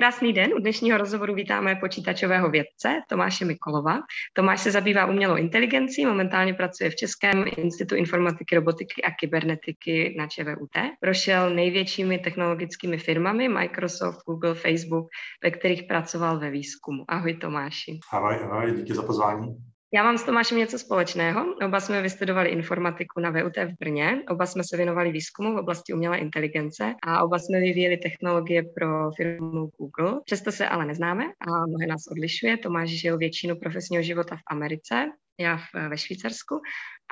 Krásný den. U dnešního rozhovoru vítáme počítačového vědce Tomáše Mikolova. Tomáš se zabývá umělou inteligencí, momentálně pracuje v Českém institutu informatiky, robotiky a kybernetiky na ČVUT. Prošel největšími technologickými firmami Microsoft, Google, Facebook, ve kterých pracoval ve výzkumu. Ahoj Tomáši. Ahoj, ahoj, díky za pozvání. Já mám s Tomášem něco společného. Oba jsme vystudovali informatiku na VUT v Brně, oba jsme se věnovali výzkumu v oblasti umělé inteligence a oba jsme vyvíjeli technologie pro firmu Google. Přesto se ale neznáme a mnohé nás odlišuje. Tomáš žil většinu profesního života v Americe, já ve Švýcarsku.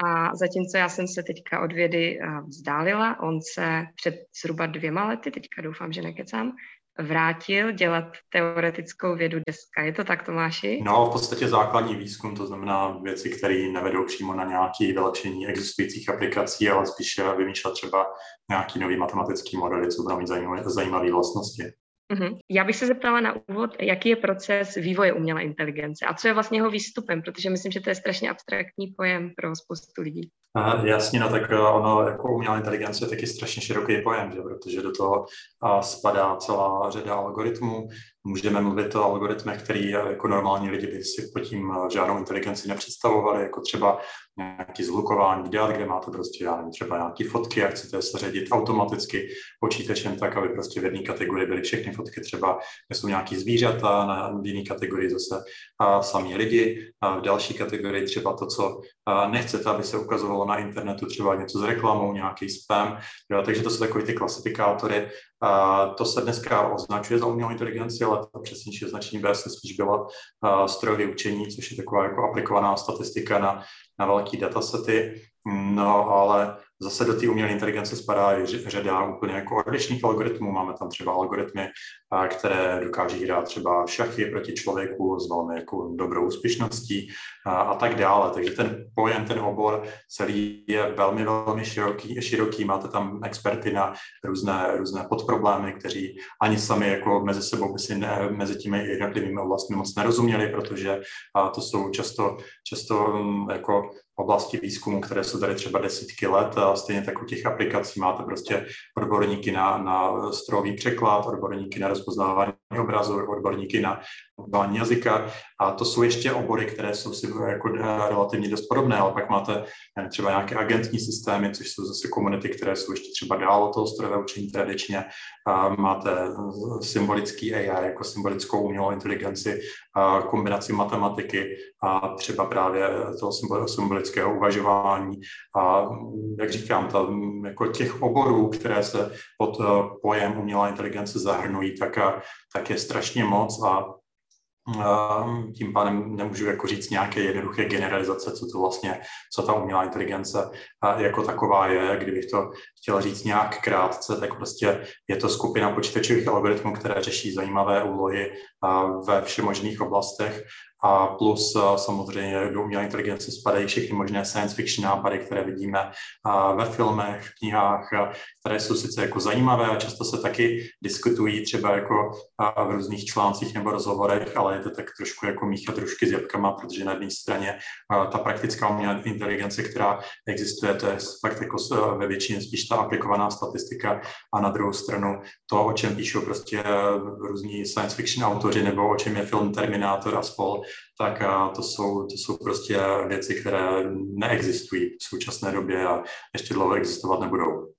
A zatímco já jsem se teďka od vědy vzdálila, on se před zhruba dvěma lety, teďka doufám, že nekecám, vrátil dělat teoretickou vědu deska. Je to tak, Tomáši? No, v podstatě základní výzkum, to znamená věci, které nevedou přímo na nějaké vylepšení existujících aplikací, ale spíše vymýšlet třeba nějaký nový matematický modely, co budou mít zajímavé vlastnosti. Uh-huh. Já bych se zeptala na úvod, jaký je proces vývoje umělé inteligence a co je vlastně jeho výstupem, protože myslím, že to je strašně abstraktní pojem pro spoustu lidí. Aha, jasně, no tak eh, ono jako umělá inteligence je taky strašně široký pojem, že? protože do toho a, spadá celá řada algoritmů. Můžeme mluvit o algoritmech, který eh, jako normální lidi by si pod tím eh, žádnou inteligenci nepředstavovali, jako třeba nějaký zhlukování dat, kde máte prostě, já nevím, třeba nějaké fotky a chcete se ředit automaticky počítačem tak, aby prostě v jedné kategorii byly všechny fotky, třeba jsou nějaký zvířata, na v jiné kategorii zase a samý lidi, a v další kategorii třeba to, co nechcete, aby se ukazovalo na internetu, třeba něco s reklamou, nějaký spam, jo, takže to jsou takové ty klasifikátory. A to se dneska označuje za umělou inteligenci, ale to přesnější označení by se spíš bylo strojové učení, což je taková jako aplikovaná statistika na, na velké datasety. No, ale Zase do té umělé inteligence spadá i řada úplně jako odlišných algoritmů. Máme tam třeba algoritmy, které dokáží hrát třeba šachy proti člověku s velmi jako dobrou úspěšností a tak dále. Takže ten pojem, ten obor celý je velmi, velmi široký. široký. Máte tam experty na různé, různé podproblémy, kteří ani sami jako mezi sebou by si ne, mezi těmi jednotlivými oblastmi moc nerozuměli, protože to jsou často, často mm, jako oblasti výzkumu, které jsou tady třeba desítky let a stejně tak u těch aplikací máte prostě odborníky na, na strojový překlad, odborníky na rozpoznávání obrazu, odborníky na používání jazyka a to jsou ještě obory, které jsou si jako relativně dost podobné, ale pak máte třeba nějaké agentní systémy, což jsou zase komunity, které jsou ještě třeba dál od toho strojového učení tradičně. Máte symbolický AI jako symbolickou umělou inteligenci, kombinaci matematiky a třeba právě toho symbolického uvažování. A jak říkám, ta, jako těch oborů, které se pod pojem umělá inteligence zahrnují, tak, tak je strašně moc a tím pádem nemůžu jako říct nějaké jednoduché generalizace, co to vlastně, co ta umělá inteligence jako taková je. Kdybych to chtěl říct nějak krátce, tak prostě je to skupina počítačových algoritmů, které řeší zajímavé úlohy ve všemožných oblastech a plus samozřejmě do umělé inteligence spadají všechny možné science fiction nápady, které vidíme ve filmech, v knihách, které jsou sice jako zajímavé a často se taky diskutují třeba jako v různých článcích nebo rozhovorech, ale je to tak trošku jako míchat trošku s jabkama, protože na jedné straně ta praktická umělá inteligence, která existuje, to je fakt jako ve většině spíš ta aplikovaná statistika a na druhou stranu to, o čem píšou prostě různí science fiction autoři nebo o čem je film Terminátor a spol, tak to jsou, to jsou prostě věci, které neexistují v současné době a ještě dlouho existovat nebudou.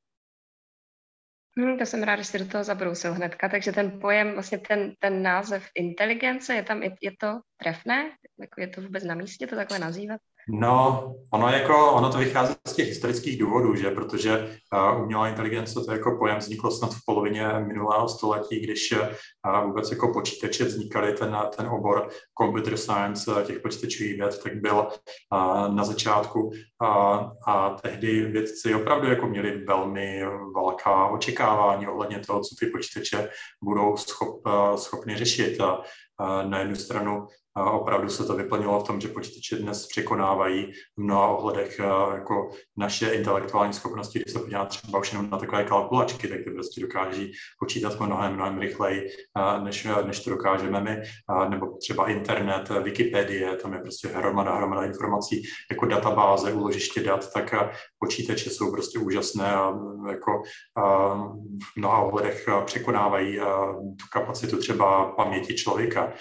Hmm, to jsem ráda, že jsi do toho zabrousil hnedka. Takže ten pojem, vlastně ten, ten název inteligence, je tam, je, je to trefné? Jako je to vůbec na místě to takhle nazývat? No, ono, jako, ono to vychází z těch historických důvodů, že? protože uh, umělá inteligence to jako pojem vzniklo snad v polovině minulého století, když uh, vůbec jako počítače vznikaly, ten, ten obor computer science těch počítačových věd, tak byl uh, na začátku uh, a tehdy vědci opravdu jako měli velmi velká očekávání ohledně toho, co ty počítače budou schop, uh, schopny řešit. A, na jednu stranu opravdu se to vyplnilo v tom, že počítače dnes překonávají v mnoha ohledech jako naše intelektuální schopnosti, když se podívá třeba už jenom na takové kalkulačky, tak ty prostě dokáží počítat mnohem, mnohem rychleji, než, než to dokážeme my, nebo třeba internet, Wikipedie, tam je prostě hromada, hromada informací, jako databáze, úložiště dat, tak počítače jsou prostě úžasné a jako v mnoha ohledech překonávají tu kapacitu třeba paměti člověka.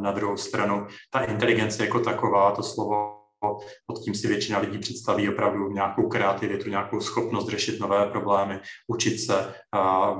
Na druhou stranu, ta inteligence jako taková, to slovo pod tím si většina lidí představí opravdu nějakou kreativitu, nějakou schopnost řešit nové problémy, učit se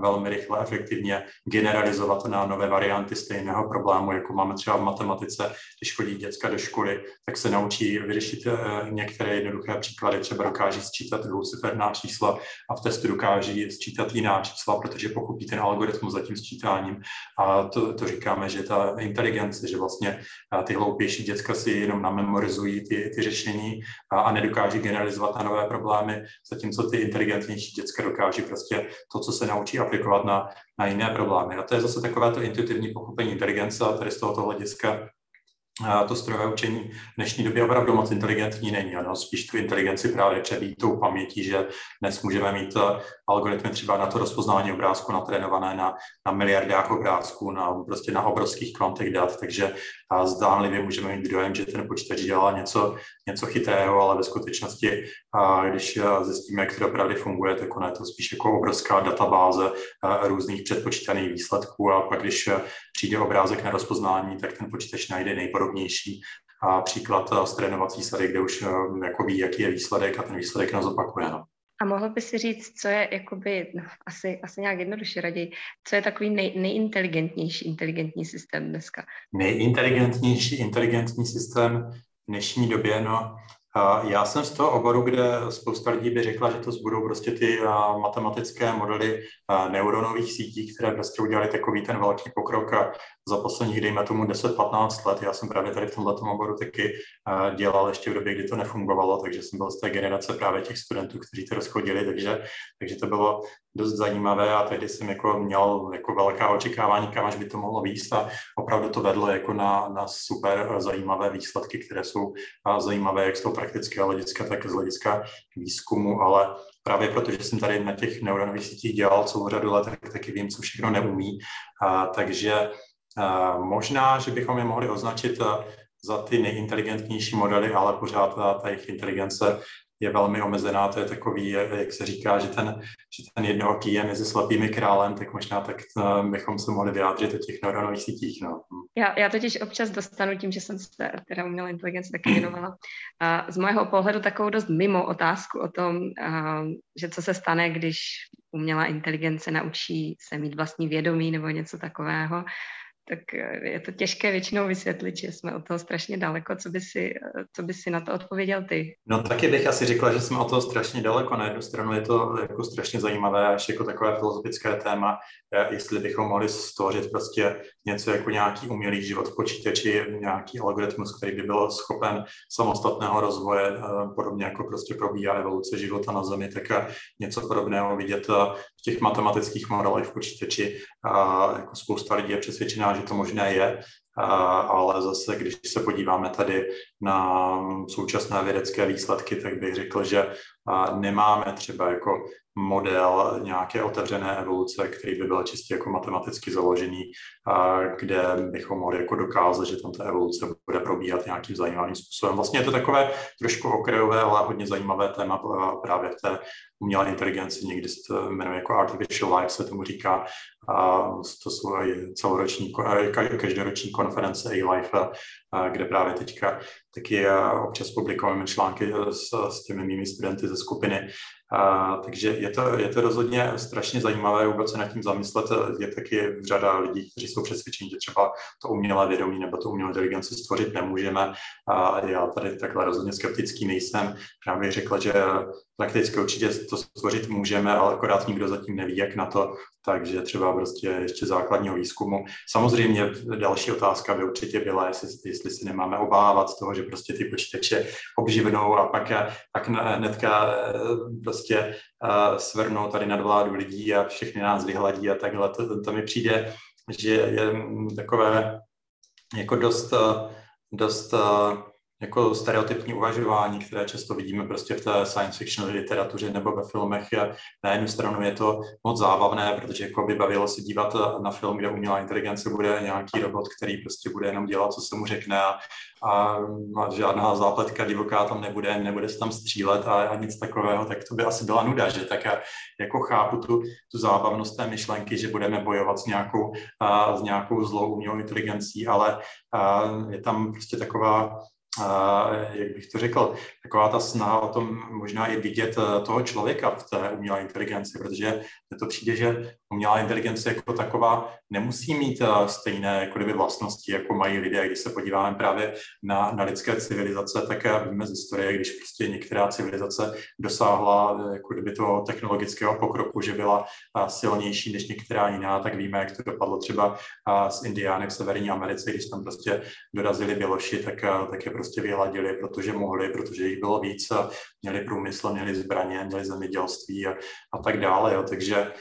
velmi rychle, efektivně, generalizovat na nové varianty stejného problému, jako máme třeba v matematice, když chodí děcka do školy, tak se naučí vyřešit e, některé jednoduché příklady, třeba dokáží sčítat dvouciferná čísla a v testu dokáží sčítat jiná čísla, protože pochopí ten algoritmus za tím sčítáním. A to, to říkáme, že ta inteligence, že vlastně ty hloupější děcka si jenom namemorizují ty, ty řešení a, a nedokáží generalizovat na nové problémy, zatímco ty inteligentnější děcka dokáží prostě to, co se naučí aplikovat na, na jiné problémy. A to je zase takové to intuitivní pochopení inteligence a tady z tohoto hlediska to strojové učení v dnešní době opravdu moc inteligentní není. Ano, spíš tu inteligenci právě přebít tou pamětí, že dnes můžeme mít eh, algoritmy třeba na to rozpoznání obrázku natrénované na, na miliardách obrázků, na, prostě na obrovských kvantech dat, takže a zdánlivě můžeme mít dojem, že ten počítač dělá něco, něco chytrého, ale ve skutečnosti, a když eh, zjistíme, jak to opravdu funguje, tak ono je to spíš jako obrovská databáze eh, různých předpočítaných výsledků a pak, když přijde obrázek na rozpoznání, tak ten počítač najde nejpodobnější a příklad z trénovací sady, kde už jako ví, jaký je výsledek a ten výsledek nás opakuje. No. A mohl by si říct, co je jakoby, no, asi, asi nějak jednoduše raději, co je takový nej, nejinteligentnější inteligentní systém dneska? Nejinteligentnější inteligentní systém v dnešní době, no, já jsem z toho oboru, kde spousta lidí by řekla, že to budou prostě ty matematické modely neuronových sítí, které prostě udělali takový ten velký pokrok za posledních, dejme tomu, 10-15 let. Já jsem právě tady v tomhle oboru taky dělal ještě v době, kdy to nefungovalo, takže jsem byl z té generace právě těch studentů, kteří to rozchodili, takže, takže to bylo dost zajímavé a tehdy jsem jako měl jako velká očekávání, kam až by to mohlo výst a opravdu to vedlo jako na, na super zajímavé výsledky, které jsou zajímavé jak z toho praktického hlediska, tak z hlediska výzkumu, ale právě protože jsem tady na těch neuronových sítích dělal celou řadu let, tak taky vím, co všechno neumí. A, takže a, možná, že bychom je mohli označit za ty nejinteligentnější modely, ale pořád ta jejich inteligence je velmi omezená, to je takový, jak se říká, že ten, že ten jednooký je mezi slepými králem, tak možná tak eh, bychom se mohli vyjádřit o těch neuronových sítích. No. Já, já totiž občas dostanu tím, že jsem se teda umělé inteligenci taky věnovala, z mého pohledu takovou dost mimo otázku o tom, a, že co se stane, když umělá inteligence naučí se mít vlastní vědomí nebo něco takového tak eh, je to těžké většinou vysvětlit, že jsme od toho strašně daleko. Co by si, eh, co by si na to odpověděl ty? No taky bych asi řekla, že jsme od toho strašně daleko. Na jednu stranu je to jako strašně zajímavé, až jako takové filozofické téma, eh, jestli bychom mohli stvořit prostě něco jako nějaký umělý život v počítači, nějaký algoritmus, který by byl schopen samostatného rozvoje, podobně jako prostě probíhá evoluce života na Zemi, tak něco podobného vidět v těch matematických modelech v počítači. Jako spousta lidí je přesvědčená, že to možné je, ale zase, když se podíváme tady na současné vědecké výsledky, tak bych řekl, že nemáme třeba jako model nějaké otevřené evoluce, který by byl čistě jako matematicky založený, kde bychom mohli jako dokázat, že tam ta evoluce bude probíhat nějakým zajímavým způsobem. Vlastně je to takové trošku okrajové, ale hodně zajímavé téma právě v té umělé inteligenci, někdy se to jmenuje jako artificial life, se tomu říká, a to jsou celoroční, každoroční konference A-Life, kde právě teďka taky občas publikujeme články s, s těmi mými studenty ze skupiny, A, takže je to, je to rozhodně strašně zajímavé vůbec se nad tím zamyslet. Je taky řada lidí, kteří jsou přesvědčeni, že třeba to umělé vědomí nebo to umělé inteligenci stvořit nemůžeme. A já tady takhle rozhodně skeptický nejsem. Já bych řekla, že prakticky určitě to stvořit můžeme, ale akorát nikdo zatím neví, jak na to, takže třeba prostě ještě základního výzkumu. Samozřejmě další otázka by určitě byla, jestli, jestli si nemáme obávat z toho, že prostě ty počítače obživnou a pak, pak hnedka eh, prostě uh, svrnou tady nad vládu lidí a všechny nás vyhladí a takhle. To, to, mi přijde, že je takové jako dost, eh, dost jako stereotypní uvažování, které často vidíme prostě v té science fiction literatuře nebo ve filmech. Na jednu stranu je to moc zábavné, protože jako by bavilo se dívat na film, kde umělá inteligence bude nějaký robot, který prostě bude jenom dělat, co se mu řekne a, a, a žádná zápletka divoká tam nebude, nebude se tam střílet a, a nic takového, tak to by asi byla nuda, že tak já jako chápu tu, tu zábavnost té myšlenky, že budeme bojovat s nějakou, a, s nějakou zlou umělou inteligencí, ale a, je tam prostě taková jak bych to řekl, taková ta snaha o tom možná i vidět eh, toho člověka v té umělé inteligenci, protože to přijde, že umělá inteligence jako taková nemusí mít eh, stejné jako kdyby vlastnosti, jako mají lidé. Když se podíváme právě na, na lidské civilizace, tak eh, víme z historie, když prostě některá civilizace dosáhla jako kdyby toho technologického pokroku, že byla silnější než některá jiná, tak víme, jak to dopadlo třeba z Indiány v Severní Americe, když tam prostě dorazili Běloši, tak, tak je prostě vyhladili, protože mohli, protože jich bylo víc, měli průmysl, měli zbraně, měli zemědělství a, a tak dále. Jo. Takže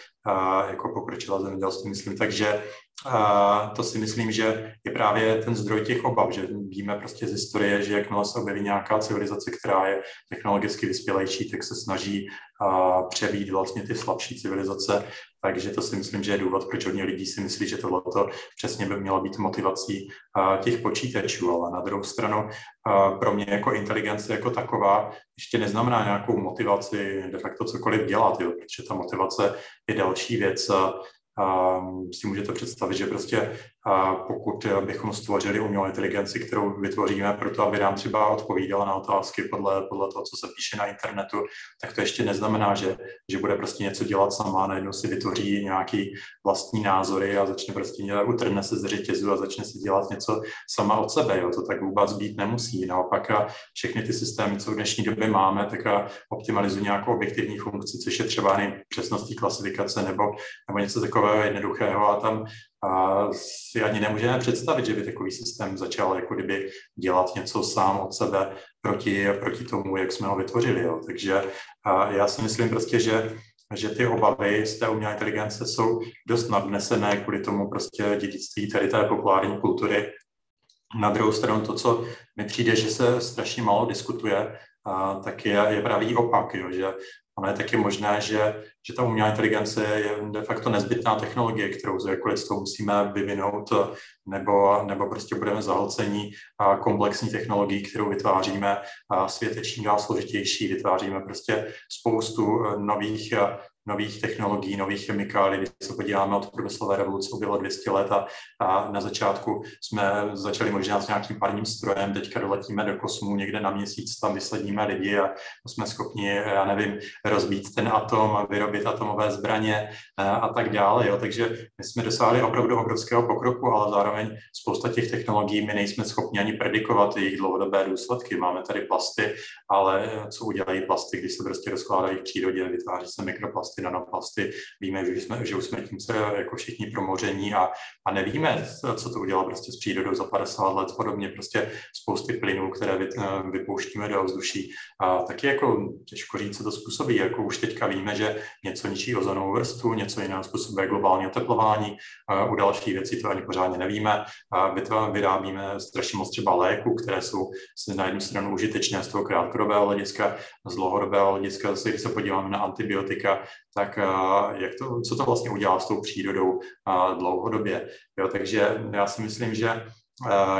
jako pokročila zemědělství, myslím. Takže a, to si myslím, že je právě ten zdroj těch obav, že víme prostě z historie, že jakmile se objeví nějaká civilizace, která je technologicky vyspělejší, tak se snaží a, přebít vlastně ty slabší civilizace. Takže to si myslím, že je důvod, proč hodně lidí si myslí, že tohle přesně by mělo být motivací těch počítačů, ale na druhou stranu pro mě jako inteligence jako taková ještě neznamená nějakou motivaci de facto cokoliv dělat, jo, protože ta motivace je další věc, si můžete představit, že prostě pokud bychom stvořili umělou inteligenci, kterou vytvoříme pro to, aby nám třeba odpovídala na otázky podle, podle toho, co se píše na internetu, tak to ještě neznamená, že, že bude prostě něco dělat sama, najednou si vytvoří nějaký vlastní názory a začne prostě dělat, utrhne se z řetězu a začne si dělat něco sama od sebe. Jo. To tak vůbec být nemusí. Naopak a všechny ty systémy, co v dnešní době máme, tak optimalizují nějakou objektivní funkci, což je třeba přesností klasifikace nebo, nebo něco takového jednoduchého a tam a si ani nemůžeme představit, že by takový systém začal jako kdyby dělat něco sám od sebe proti, proti tomu, jak jsme ho vytvořili. Jo. Takže a já si myslím prostě, že že ty obavy z té umělé inteligence jsou dost nadnesené kvůli tomu prostě dědictví tady té populární kultury. Na druhou stranu to, co mi přijde, že se strašně málo diskutuje, a, tak je, je pravý opak, jo, že ono je taky možné, že, že ta umělá inteligence je de facto nezbytná technologie, kterou jakkoliv toho musíme vyvinout, nebo, nebo prostě budeme zahlcení komplexní technologií, kterou vytváříme. Svět je čím dál složitější, vytváříme prostě spoustu nových nových technologií, nových chemikálí. Když se podíváme od průmyslové revoluce, bylo 200 let a, a na začátku jsme začali možná s nějakým parním strojem, teďka doletíme do kosmu, někde na měsíc tam vysledíme lidi a jsme schopni, já nevím, rozbít ten atom, vyrobit atomové zbraně a, a tak dále. Jo. Takže my jsme dosáhli opravdu obrovského pokroku, ale zároveň spousta těch technologií my nejsme schopni ani predikovat jejich dlouhodobé důsledky. Máme tady plasty, ale co udělají plasty, když se prostě rozkládají v přírodě, vytváří se mikroplasty plasty, nanoplasty. Víme, že, jsme, že už jsme tím se jako všichni promoření a, a nevíme, co to udělá prostě s přírodou za 50 let, podobně prostě spousty plynů, které vy, vypouštíme do ovzduší. A taky jako těžko říct, co to způsobí. Jako už teďka víme, že něco ničí ozonovou vrstvu, něco jiného způsobuje globální oteplování. U dalších věcí to ani pořádně nevíme. Vyrábíme strašně moc třeba léků, které jsou na jednu stranu užitečné z toho krátkodobého hlediska, z dlouhodobého hlediska, když se podíváme na antibiotika, tak eh, jak to, co to vlastně udělá s tou přírodou eh, dlouhodobě. Jo, takže já si myslím, že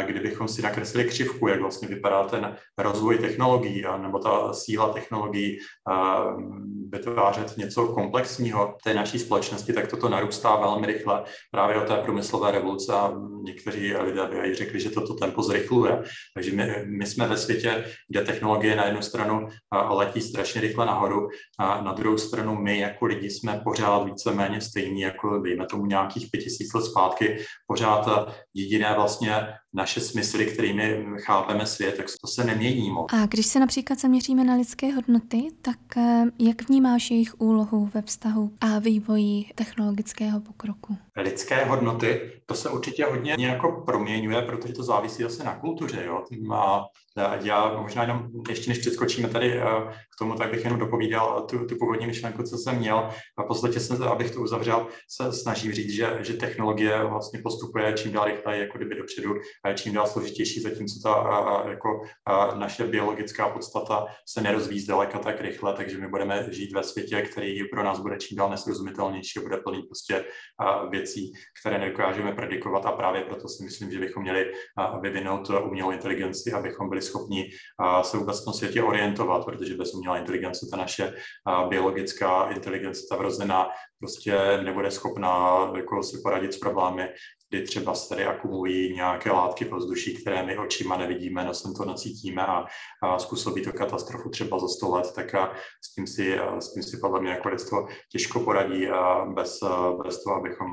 kdybychom si nakreslili křivku, jak vlastně vypadá ten rozvoj technologií nebo ta síla technologií vytvářet něco komplexního té naší společnosti, tak toto narůstá velmi rychle právě od té průmyslové revoluce a někteří lidé by řekli, že toto tempo zrychluje. Takže my, my jsme ve světě, kde technologie na jednu stranu letí strašně rychle nahoru a na druhou stranu my jako lidi jsme pořád víceméně stejní, jako dejme tomu nějakých pět tisíc let zpátky, pořád jediné vlastně that naše smysly, kterými chápeme svět, tak to se nemění moc. A když se například zaměříme na lidské hodnoty, tak eh, jak vnímáš jejich úlohu ve vztahu a vývoji technologického pokroku? Lidské hodnoty, to se určitě hodně nějak proměňuje, protože to závisí zase na kultuře. Jo? A já možná jenom, ještě než přeskočíme tady eh, k tomu, tak bych jenom dopovídal tu, tu původní myšlenku, co jsem měl. A v podstatě jsem, abych to uzavřel, se snažím říct, že, že technologie vlastně postupuje čím dál rychleji, jako kdyby dopředu, čím dál složitější, zatímco ta a, jako a naše biologická podstata se nerozvíjí zdaleka tak rychle, takže my budeme žít ve světě, který pro nás bude čím dál nesrozumitelnější bude plný prostě věcí, které nedokážeme predikovat. A právě proto si myslím, že bychom měli vyvinout umělou inteligenci, abychom byli schopni se vůbec v světě orientovat, protože bez umělé inteligence ta naše biologická inteligence, ta vrozená, prostě nebude schopná jako si poradit s problémy, kdy třeba se tady akumulují nějaké látky v vzduší, které my očima nevidíme, nosem to nacítíme a, a způsobí to katastrofu třeba za 100 let, tak a s tím si, s tím si podle mě jako lidstvo těžko poradí a bez, bez toho, abychom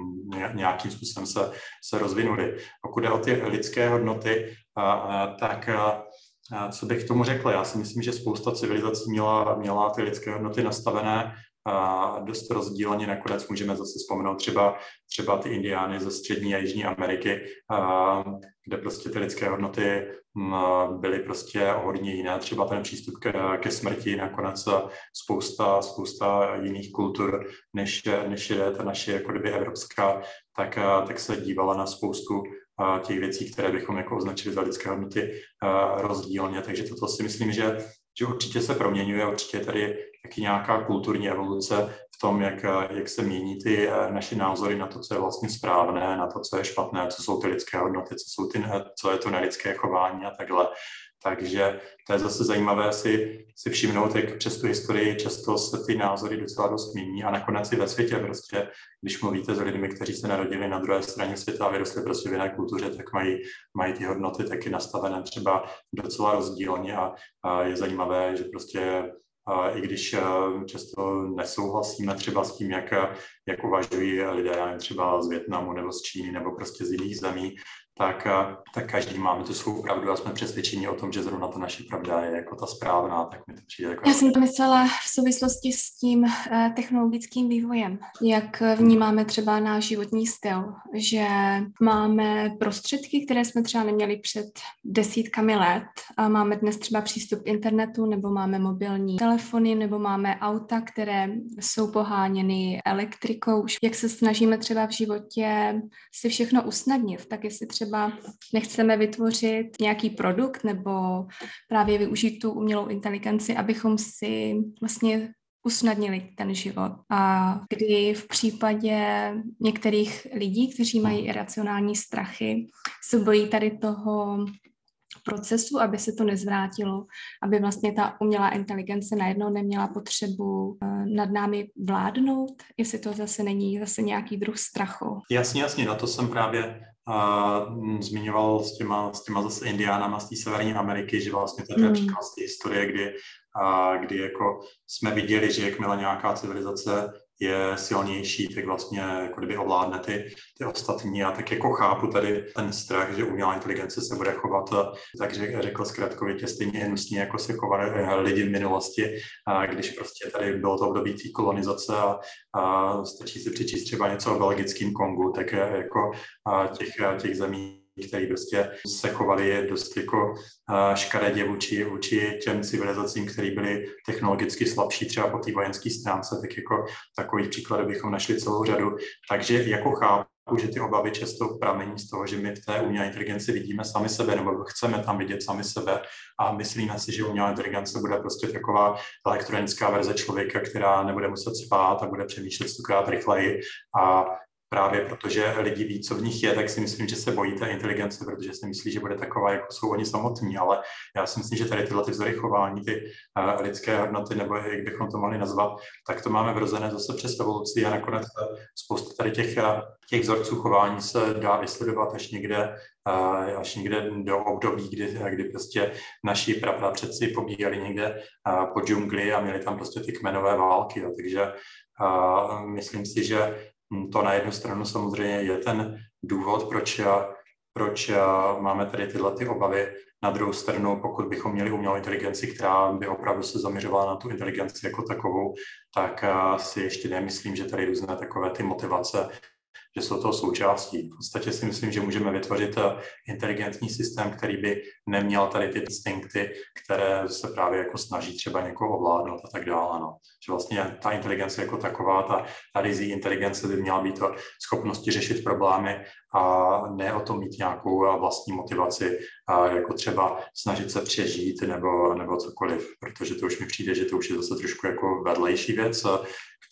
nějakým způsobem se, se rozvinuli. Pokud jde o ty lidské hodnoty, a, a, tak a, co bych k tomu řekl? Já si myslím, že spousta civilizací měla, měla ty lidské hodnoty nastavené a dost rozdílně. Nakonec můžeme zase vzpomenout třeba, třeba ty indiány ze střední a jižní Ameriky, a, kde prostě ty lidské hodnoty byly prostě hodně jiné. Třeba ten přístup ke, ke smrti, nakonec spousta, spousta jiných kultur, než, než je ta naše jako kdyby evropská, tak, tak se dívala na spoustu těch věcí, které bychom jako označili za lidské hodnoty rozdílně. Takže toto si myslím, že, že určitě se proměňuje, určitě tady taky nějaká kulturní evoluce v tom, jak, jak se mění ty naše názory na to, co je vlastně správné, na to, co je špatné, co jsou ty lidské hodnoty, co, jsou ty, co je to nelidské chování a takhle. Takže to je zase zajímavé si, si všimnout, jak přes tu historii často se ty názory docela dost mění a nakonec i ve světě prostě, když mluvíte s lidmi, kteří se narodili na druhé straně světa a vyrostli prostě v jiné kultuře, tak mají, mají ty hodnoty taky nastavené třeba docela rozdílně a, a je zajímavé, že prostě i když často nesouhlasíme třeba s tím, jak, jak uvažují lidé třeba z Větnamu nebo z Číny nebo prostě z jiných zemí, tak, eh, tak každý máme tu svou pravdu a jsme přesvědčeni o tom, že zrovna ta naše pravda je jako ta správná, tak mi to přijde jako... Já jsem to myslela v souvislosti s tím eh, technologickým vývojem, jak vnímáme třeba náš životní styl, že máme prostředky, které jsme třeba neměli před desítkami let a máme dnes třeba přístup k internetu, nebo máme mobilní telefony, nebo máme auta, které jsou poháněny elektrikou. Jak se snažíme třeba v životě si všechno usnadnit, tak jestli třeba třeba nechceme vytvořit nějaký produkt nebo právě využít tu umělou inteligenci, abychom si vlastně usnadnili ten život. A kdy v případě některých lidí, kteří mají iracionální strachy, se bojí tady toho procesu, aby se to nezvrátilo, aby vlastně ta umělá inteligence najednou neměla potřebu eh, nad námi vládnout, jestli to zase není zase nějaký druh strachu. Jasně, jasně, na to jsem právě a zmiňoval s těma, s těma zase indiánama z té Severní Ameriky, že vlastně to je mm. příklad z té historie, kdy, a, kdy jako jsme viděli, že jakmile nějaká civilizace je silnější, tak vlastně jako kdyby ovládne ty, ty ostatní. A tak jako chápu tady ten strach, že umělá inteligence se bude chovat, tak řekl zkratkovitě, stejně hnusně, jako se chovali eh, lidi v minulosti, když prostě tady bylo to období té kolonizace a, a stačí si přečíst třeba něco o belgickém Kongu, tak jako těch, těch zemí který prostě se chovali dost jako škaredě vůči, vůči těm civilizacím, které byly technologicky slabší třeba po té vojenské stránce, tak jako takových příkladů bychom našli celou řadu. Takže jako chápu, že ty obavy často pramení z toho, že my v té umělé inteligenci vidíme sami sebe, nebo chceme tam vidět sami sebe a myslíme si, že umělá inteligence bude prostě taková elektronická verze člověka, která nebude muset spát a bude přemýšlet stokrát rychleji a právě protože lidi ví, co v nich je, tak si myslím, že se bojí té inteligence, protože si myslí, že bude taková, jako jsou oni samotní, ale já si myslím, že tady tyhle ty vzory chování, ty uh, lidské hodnoty, nebo jak bychom to mohli nazvat, tak to máme vrozené zase přes evoluci a nakonec spousta tady těch, těch vzorců chování se dá vysledovat až někde až někde do období, kdy, kdy prostě naši prapradředci pobíjeli někde po džungli a měli tam prostě ty kmenové války. Jo. Takže myslím si, že to na jednu stranu samozřejmě je ten důvod, proč, proč máme tady tyhle ty obavy. Na druhou stranu, pokud bychom měli umělou inteligenci, která by opravdu se zaměřovala na tu inteligenci jako takovou, tak si ještě nemyslím, že tady různé takové ty motivace že jsou toho součástí. V podstatě si myslím, že můžeme vytvořit eh, inteligentní systém, který by neměl tady ty instinkty, které se právě jako snaží třeba někoho ovládnout a tak dále. No. Že vlastně ta inteligence jako taková, ta, ta rizí inteligence by měla být schopnosti řešit problémy a ne o tom mít nějakou eh, vlastní motivaci, a jako třeba snažit se přežít nebo, nebo cokoliv, protože to už mi přijde, že to už je zase trošku jako vedlejší věc,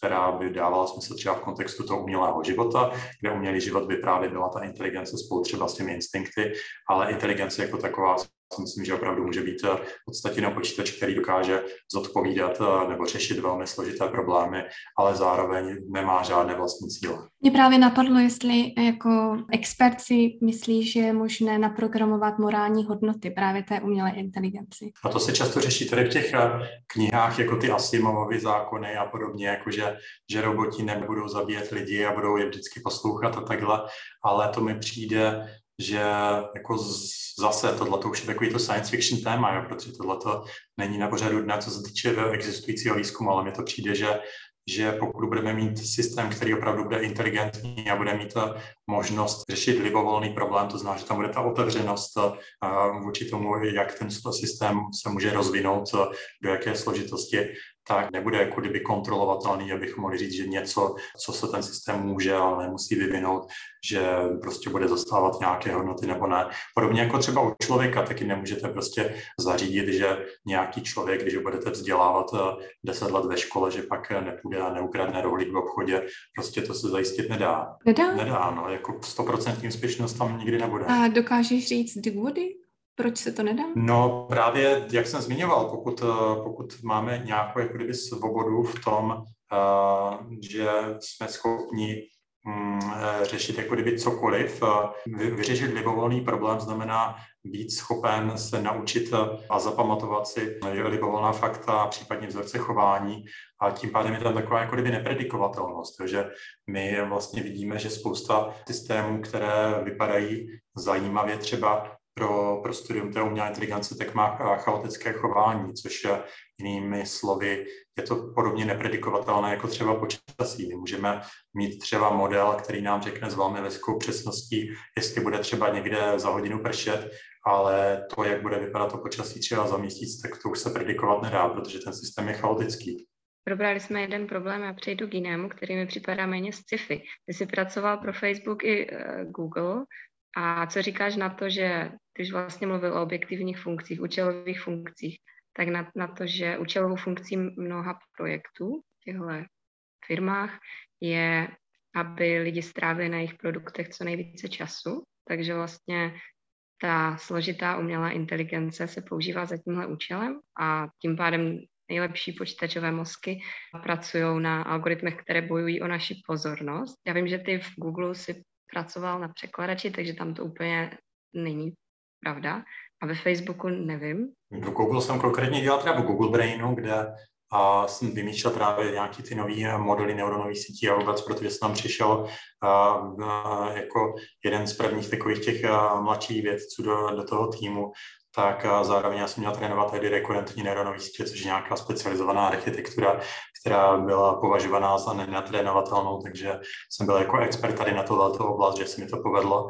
která by dávala smysl třeba v kontextu toho umělého života, kde umělý život by právě byla ta inteligence spolu třeba s těmi instinkty, ale inteligence jako taková si myslím, že opravdu může být v podstatě na počítač, který dokáže zodpovídat eh, nebo řešit velmi složité problémy, ale zároveň nemá žádné vlastní cíle. Mě právě napadlo, jestli jako expert si myslí, že je možné naprogramovat morální hodnoty právě té umělé inteligenci. A to se často řeší tady v těch eh, knihách, jako ty Asimovovy zákony a podobně, jako že, že roboti nebudou zabíjet lidi a budou je vždycky poslouchat a takhle, ale to mi přijde že jako zase tohle už je takový to science fiction téma, jo, protože tohle není na pořadu dne, co se týče existujícího výzkumu, ale mi to přijde, že že pokud budeme mít systém, který opravdu bude inteligentní a bude mít možnost řešit libovolný problém, to znamená, že tam bude ta otevřenost vůči tomu, jak ten systém se může rozvinout, do jaké složitosti, tak nebude jako kdyby kontrolovatelný, abychom mohli říct, že něco, co se ten systém může, ale nemusí vyvinout, že prostě bude zastávat nějaké hodnoty nebo ne. Podobně jako třeba u člověka, taky nemůžete prostě zařídit, že nějaký člověk, když budete vzdělávat 10 eh, let ve škole, že pak nepůjde a neukradne rohlík v obchodě, prostě to se zajistit nedá. Nedá? Nedá, no, jako 100% úspěšnost tam nikdy nebude. A dokážeš říct důvody? Proč se to nedá? No právě, jak jsem zmiňoval, pokud, eh, pokud máme nějakou jako kdyby svobodu v tom, uh, že jsme schopni um, řešit jako kdyby cokoliv, vyřešit libovolný problém znamená být schopen se naučit a zapamatovat si libovolná fakta, případně vzorce chování a tím pádem je tam taková jako kdyby nepredikovatelnost, že my vlastně vidíme, že spousta systémů, které vypadají zajímavě třeba pro, pro studium té umělé inteligence, tak má chaotické chování, což je jinými slovy, je to podobně nepredikovatelné jako třeba počasí. My můžeme mít třeba model, který nám řekne s velmi vysokou přesností, jestli bude třeba někde za hodinu pršet, ale to, jak bude vypadat to počasí třeba za měsíc, tak to už se predikovat nedá, protože ten systém je chaotický. Probrali jsme jeden problém a přejdu k jinému, který mi připadá méně sci-fi. Ty jsi pracoval pro Facebook i uh, Google a co říkáš na to, že když vlastně mluvil o objektivních funkcích, účelových funkcích, tak na, na to, že účelovou funkcí mnoha projektů v těchto firmách je, aby lidi strávili na jejich produktech co nejvíce času, takže vlastně ta složitá umělá inteligence se používá za tímhle účelem a tím pádem nejlepší počítačové mozky pracují na algoritmech, které bojují o naši pozornost. Já vím, že ty v Google si pracoval na překladači, takže tam to úplně není pravda. A ve Facebooku nevím. V Google jsem konkrétně dělal třeba Google Brainu, kde a jsem vymýšlel právě nějaký ty nové modely neuronových sítí a vůbec, protože jsem tam přišel a, a, jako jeden z prvních takových těch a, mladších vědců do, do toho týmu, tak a zároveň já jsem měl trénovat tedy rekurentní neuronové sítě, což je nějaká specializovaná architektura, která byla považovaná za nenatrénovatelnou, takže jsem byl jako expert tady na tohleto oblast, že se mi to povedlo.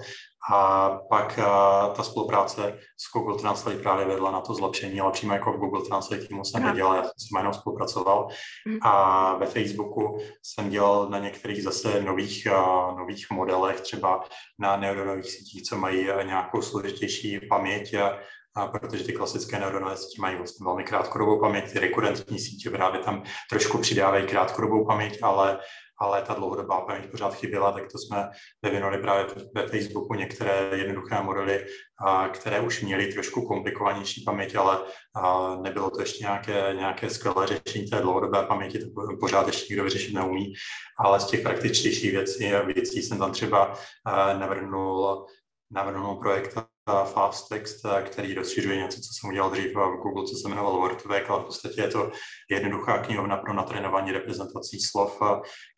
A pak a, ta spolupráce s Google Translate právě vedla na to zlepšení, ale přímo jako v Google Translate týmu jsem nedělal, já jsem s jenom spolupracoval. Mhm. A ve Facebooku jsem dělal na některých zase nových, a, nových modelech, třeba na neuronových sítích, co mají nějakou složitější paměť a, a protože ty klasické neuronové sítě mají vlastně velmi krátkodobou paměť, ty rekurentní sítě právě tam trošku přidávají krátkodobou paměť, ale ale ta dlouhodobá paměť pořád chyběla, tak to jsme vyvinuli právě ve Facebooku některé jednoduché modely, které už měly trošku komplikovanější paměť, ale nebylo to ještě nějaké, nějaké skvělé řešení té dlouhodobé paměti, to pořád ještě nikdo vyřešit neumí, ale z těch praktičtějších věcí, věcí jsem tam třeba navrhnul navrhnul projekt Fast Text, který rozšiřuje něco, co jsem udělal dřív v Google, co se jmenovalo WordVec, ale v podstatě je to jednoduchá knihovna pro natrénování reprezentací slov,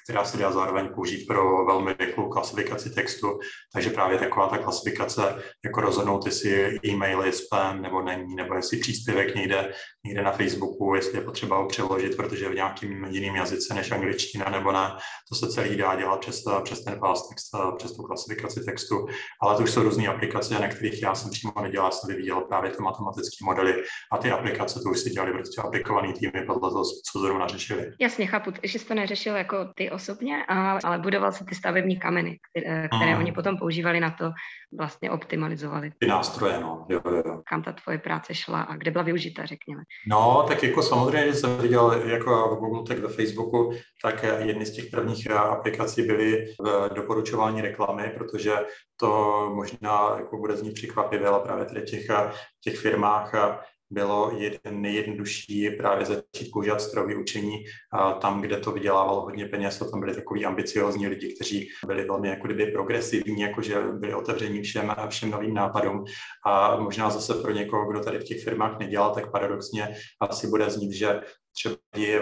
která se dá zároveň použít pro velmi rychlou klasifikaci textu. Takže právě taková ta klasifikace, jako rozhodnout, jestli e-mail je spam nebo není, nebo jestli příspěvek někde, někde na Facebooku, jestli je potřeba ho přeložit, protože v nějakým jiným jazyce než angličtina nebo ne. To se celý dá dělat přes, přes ten fast text, přes tu klasifikaci textu. Ale to už jsou různé aplikace, na kterých já jsem přímo nedělal, jsem vyvíjel právě ty matematické modely a ty aplikace to už si dělali prostě aplikovaný týmy podle toho, co zrovna řešili. Jasně, chápu, že jsi to neřešil jako ty osobně, ale budoval se ty stavební kameny, které, které hmm. oni potom používali na to, vlastně optimalizovali. Ty nástroje, no. Jo, jo. Kam ta tvoje práce šla a kde byla využita, řekněme. No, tak jako samozřejmě, jsem viděl jako v Google, tak ve Facebooku, tak jedny z těch prvních aplikací byly v doporučování reklamy, protože to možná jako bude znít překvapivě, ale právě tady těch, těch firmách bylo jeden nejjednodušší právě začít používat strojové učení a tam, kde to vydělávalo hodně peněz, a tam byli takový ambiciozní lidi, kteří byli velmi jako kdyby progresivní, jakože byli otevření všem, všem novým nápadům. A možná zase pro někoho, kdo tady v těch firmách nedělal, tak paradoxně asi bude znít, že třeba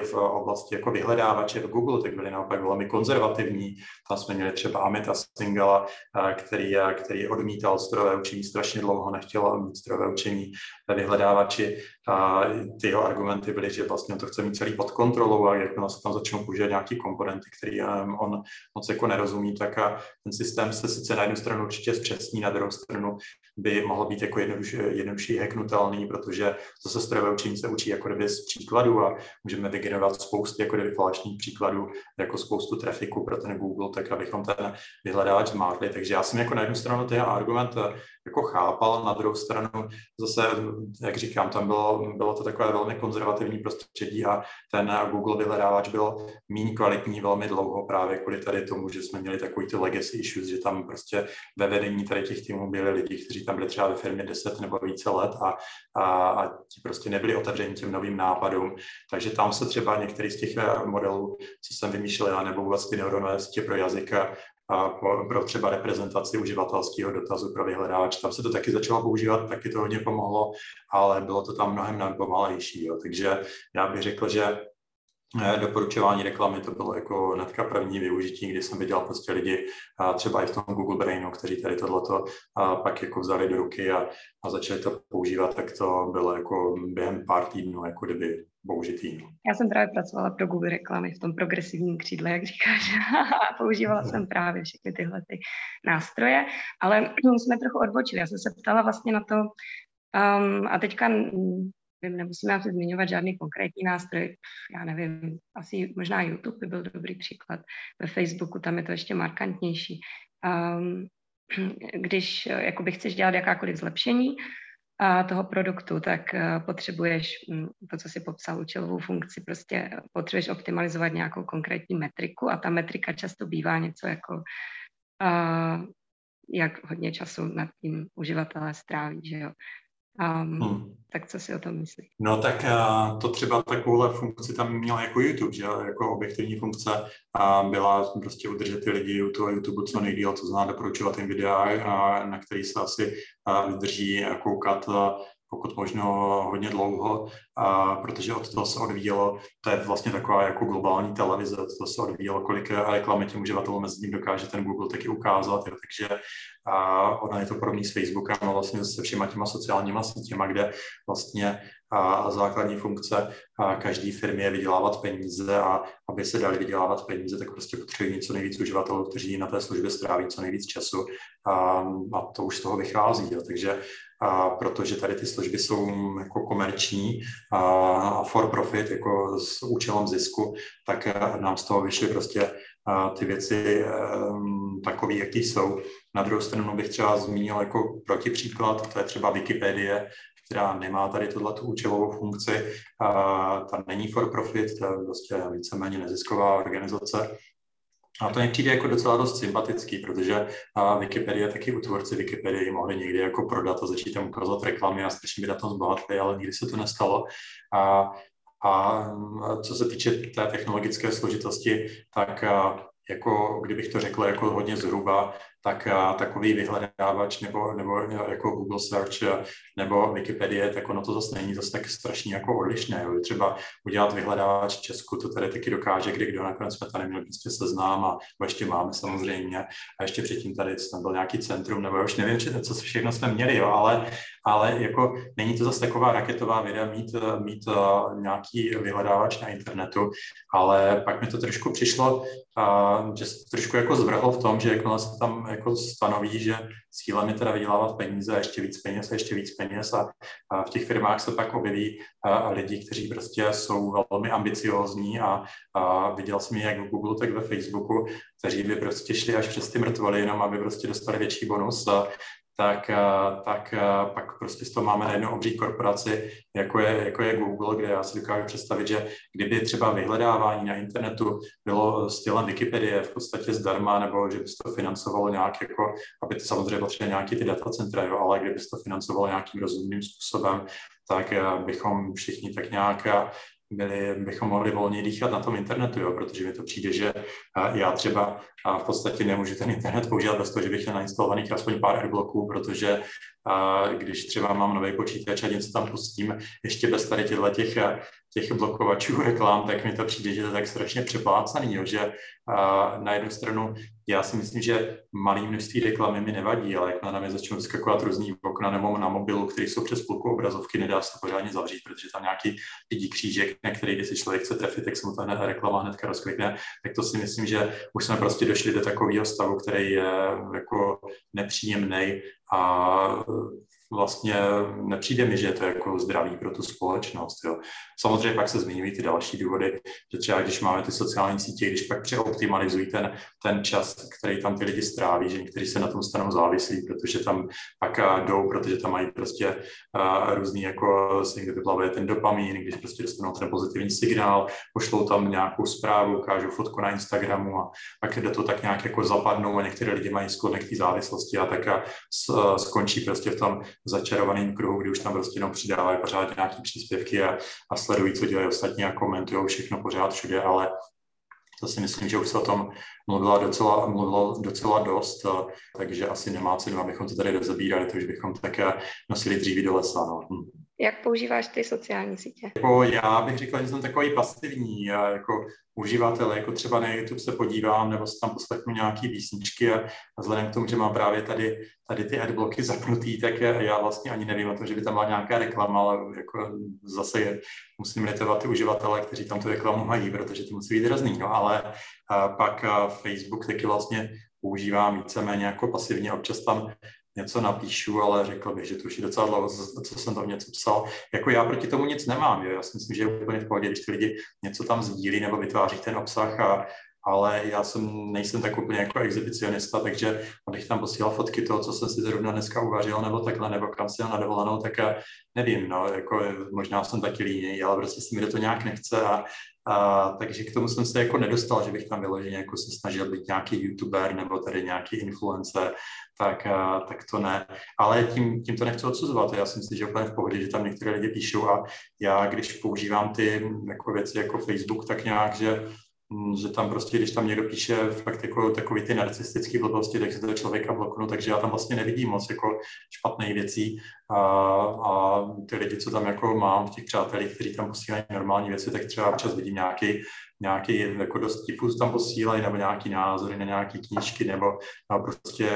v oblasti jako vyhledávače v Google, tak byli naopak velmi konzervativní. Tam jsme měli třeba Amita Singala, který, který odmítal strojové učení, strašně dlouho nechtěl mít strojové učení ve vyhledávači. A ty jeho argumenty byly, že vlastně on to chce mít celý pod kontrolou a jakmile se tam začnou používat nějaký komponenty, který on moc jako nerozumí, tak a ten systém se sice na jednu stranu určitě zpřesní, na druhou stranu by mohl být jako jednodušší, jednodušší hacknutelný, protože zase strojové učení se učí jako kdyby z příkladu a můžeme vygenerovat spoustu jako kdyby falešných příkladů, jako spoustu trafiku pro ten Google, tak abychom ten vyhledávač zmátli. Takže já jsem jako na jednu stranu ten argument jako chápal, na druhou stranu zase, jak říkám, tam bylo, bylo to takové velmi konzervativní prostředí a ten Google vyhledávač byl méně kvalitní velmi dlouho právě kvůli tady tomu, že jsme měli takový ty legacy issues, že tam prostě ve vedení tady těch týmů byli lidi, kteří tam byli třeba ve firmě 10 nebo více let a, a, a ti prostě nebyli otevřeni těm novým nápadům. Takže tam se třeba některý z těch modelů, co jsem vymýšlel, nebo vůbec ty neuronové sítě pro jazyka, a pro třeba reprezentaci uživatelského dotazu pro vyhledávač. Tam se to taky začalo používat, taky to hodně pomohlo, ale bylo to tam mnohem pomalejší. Jo. Takže já bych řekl, že eh, doporučování reklamy to bylo jako hnedka první využití, kdy jsem viděl prostě lidi třeba i v tom Google Brainu, kteří tady tohleto pak jako vzali do ruky a, a začali to používat, tak to bylo jako během pár týdnů jako kdyby použitý. Já jsem právě pracovala pro Google reklamy v tom progresivním křídle, jak říkáš, a používala jsem právě všechny tyhle ty nástroje, ale jsme trochu odbočili. Já jsem se ptala vlastně na to, um, a teďka nemusíme asi zmiňovat žádný konkrétní nástroj, já nevím, asi možná YouTube by byl dobrý příklad, ve Facebooku tam je to ještě markantnější. Um, když jakoby chceš dělat jakákoliv zlepšení, a toho produktu, tak eh, potřebuješ hm, to, co si popsal, účelovou funkci, prostě potřebuješ optimalizovat nějakou konkrétní metriku a ta metrika často bývá něco jako uh, jak hodně času nad tím uživatelé stráví, že jo. Um, hmm. Tak co si o tom myslíš? No tak uh, to třeba takovouhle funkci tam měl jako YouTube, že jako objektivní funkce a byla prostě udržet ty lidi u toho YouTube co nejdíl, to znamená doporučovat jim videa, a, na který se asi uh, vydrží koukat uh, pokud možno hodně dlouho, a protože od toho se odvíjelo, to je vlastně taková jako globální televize, od toho se odvíjelo, kolik reklamy těm uživatelům mezi tím dokáže ten Google taky ukázat, jo. takže a ono je to podobný s Facebookem a vlastně se všema těma sociálníma sítěma, kde vlastně a základní funkce a každé firmy je vydělávat peníze a aby se dali vydělávat peníze, tak prostě potřebují co nejvíc uživatelů, kteří na té službě stráví co nejvíc času a, a to už z toho vychází. Jo. Takže a protože tady ty služby jsou jako komerční a, for profit, jako s účelem zisku, tak nám z toho vyšly prostě a ty věci um, takové, jaký jsou. Na druhou stranu bych třeba zmínil jako protipříklad, to je třeba Wikipedie, která nemá tady tuhle účelovou funkci, ta není for profit, to je prostě víceméně nezisková organizace, A to mi přijde jako docela dost sympatický, protože Wikipedie, taky tvůrci Wikipedie mohli někdy jako prodat a začít tam ukazovat reklamy a strašně by na tom zbohatli, ale nikdy se to nestalo. A, a co se týče té technologické složitosti, tak jako kdybych to řekl jako hodně zhruba, tak takový vyhledávač nebo, nebo jako Google Search nebo Wikipedie, tak ono to zase není zase tak strašně jako odlišné. Jo. Třeba udělat vyhledávač v Česku, to tady taky dokáže, kdy kdo nakonec jsme tady měli prostě seznám a ještě máme samozřejmě. A ještě předtím tady tam byl nějaký centrum, nebo už nevím, co všechno jsme měli, jo, ale, ale jako není to zase taková raketová věda mít, mít nějaký vyhledávač na internetu, ale pak mi to trošku přišlo, uh, že se trošku jako zvrhlo v tom, že se tam jako stanoví, že cílem je teda vydělávat peníze a ještě víc peněz a ještě víc peněz a, a v těch firmách se pak objeví a, lidi, kteří prostě jsou velmi ambiciózní a, a viděl jsem je jak v Google, tak ve Facebooku, kteří by prostě šli až přes ty mrtvoly, jenom aby prostě dostali větší bonus a, tak, tak pak prostě z toho máme najednou obří korporaci, jako je, jako je Google, kde já si dokážu představit, že kdyby třeba vyhledávání na internetu bylo stylem Wikipedie v podstatě zdarma, nebo že by se to financovalo nějak jako, aby to samozřejmě potřebuje nějaký ty datacentra, jo, ale kdyby se to financovalo nějakým rozumným způsobem, tak bychom všichni tak nějak byli, bychom mohli volně dýchat na tom internetu, jo, protože mi to přijde, že já třeba v podstatě nemůžu ten internet používat bez toho, že bych měl nainstalovaných aspoň pár adblocků, protože když třeba mám nový počítač a něco tam pustím, ještě bez tady těchto těch, těch blokovačů reklám, tak mi to přijde, že to je tak strašně přeplácaný, jo, že na jednu stranu já si myslím, že malý množství reklamy mi nevadí, ale jak na mě začnou vyskakovat různý okna nebo na mobilu, které jsou přes půlku obrazovky, nedá se to pořádně zavřít, protože tam nějaký vidí křížek, na který, když si člověk chce trefit, tak se mu ta reklama hnedka rozklikne, tak to si myslím, že už jsme prostě došli do takového stavu, který je jako nepříjemný a vlastně nepřijde mi, že je to jako zdravý pro tu společnost. Jo. Samozřejmě pak se zmiňují ty další důvody, že třeba když máme ty sociální sítě, když pak přeoptimalizují ten, ten čas, který tam ty lidi stráví, že někteří se na tom stanou závislí, protože tam pak jdou, protože tam mají prostě uh, různý, jako se někde vyplavuje ten dopamin, když prostě dostanou ten pozitivní signál, pošlou tam nějakou zprávu, ukážou fotku na Instagramu a pak jde to tak nějak jako zapadnou a některé lidi mají sklonek k závislosti a tak a skončí prostě v tom začarovaným kruhu, kdy už tam prostě jenom přidávají pořád nějaké příspěvky a, a sledují, co dělají ostatní a komentují všechno pořád všude, ale to si myslím, že už se o tom mluvilo docela, mluvilo docela dost, takže asi nemá cenu, abychom to tady rozebírali, to už bychom také nosili dříví do lesa. No. Jak používáš ty sociální sítě? Jako já bych řekl, že jsem takový pasivní. Já jako uživatel, jako třeba na YouTube se podívám nebo se tam poslechnu nějaký písničky a, vzhledem k tomu, že mám právě tady, tady ty adblocky zapnutý, tak já vlastně ani nevím o tom, že by tam byla nějaká reklama, ale jako zase je, musím litovat ty uživatele, kteří tam tu reklamu mají, protože to musí být hrozný. No, ale a pak a Facebook taky vlastně používám víceméně jako pasivně, občas tam něco napíšu, ale řekl bych, že to už je docela dlouho, co jsem tam něco psal. Jako já proti tomu nic nemám, jo. já si myslím, že je úplně v pohodě, když ty lidi něco tam sdílí nebo vytváří ten obsah a, ale já jsem, nejsem tak úplně jako exhibicionista, takže abych tam posílal fotky toho, co jsem si zrovna dneska uvařil, nebo takhle, nebo kam si na dovolenou, tak nevím, no, jako možná jsem taky líný, ale prostě si mi to nějak nechce a, a, takže k tomu jsem se jako nedostal, že bych tam vyloženě jako se snažil být nějaký youtuber nebo tady nějaký influencer, tak, a, tak to ne. Ale tím, tím to nechci odsuzovat. Já si myslím, že úplně v pohodě, že tam některé lidi píšou a já, když používám ty jako věci jako Facebook, tak nějak, že že tam prostě, když tam někdo píše fakt jako takový ty narcistické blbosti, tak se to člověka bloknu, takže já tam vlastně nevidím moc jako špatných věcí. A, a ty lidi, co tam jako mám v těch přátelích, kteří tam posílají normální věci, tak třeba občas vidím nějaký nějaký jako dost tipů tam posílají, nebo nějaký názory na nějaké knížky, nebo no, prostě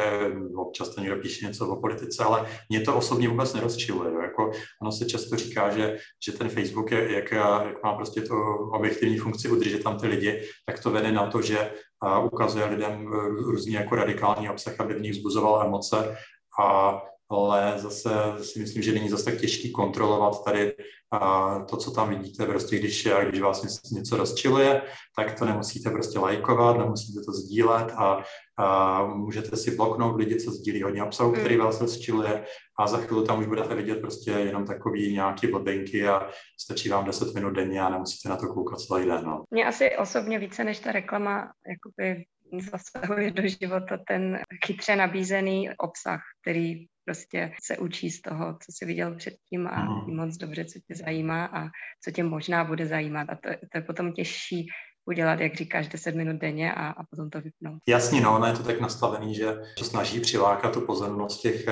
občas to někdo píše něco o politice, ale mě to osobně vůbec nerozčiluje. Jo. Jako, ono se často říká, že, že ten Facebook, je, jak, jak má prostě to objektivní funkci udržet tam ty lidi, tak to vede na to, že a ukazuje lidem různý jako radikální obsah, aby v nich vzbuzoval emoce a ale zase si myslím, že není zase tak těžký kontrolovat tady a to, co tam vidíte, prostě když, když vás něco rozčiluje, tak to nemusíte prostě lajkovat, nemusíte to sdílet a, a můžete si bloknout lidi, co sdílí hodně obsahu, který hmm. vás rozčiluje a za chvíli tam už budete vidět prostě jenom takový nějaký blbinky a stačí vám 10 minut denně a nemusíte na to koukat celý den. No. Mě asi osobně více než ta reklama jakoby zasahuje do života ten chytře nabízený obsah, který prostě se učí z toho, co jsi viděl předtím a ví moc dobře, co tě zajímá a co tě možná bude zajímat. A to, to je potom těžší udělat, jak říkáš, 10 minut denně a, a potom to vypnout. Jasně, no, ono je to tak nastavený, že se snaží přilákat tu pozornost těch,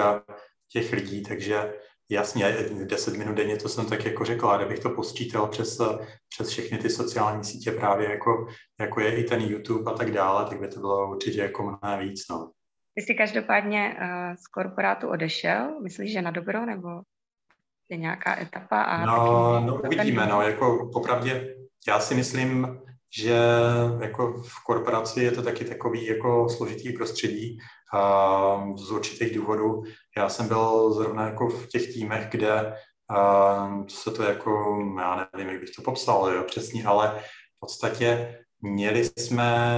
těch lidí, takže jasně, 10 minut denně, to jsem tak jako řekla, kdybych to posčítal přes, přes všechny ty sociální sítě právě jako, jako je i ten YouTube a tak dále, tak by to bylo určitě jako mnohem víc, no. Ty jsi každopádně uh, z korporátu odešel, myslíš, že na dobro, nebo je nějaká etapa? A no, taky no uvidíme, no, jako popravdě, já si myslím, že jako v korporaci je to taky takový jako složitý prostředí a z určitých důvodů. Já jsem byl zrovna jako v těch týmech, kde a, se to jako, já nevím, jak bych to popsal jo, přesně, ale v podstatě Měli jsme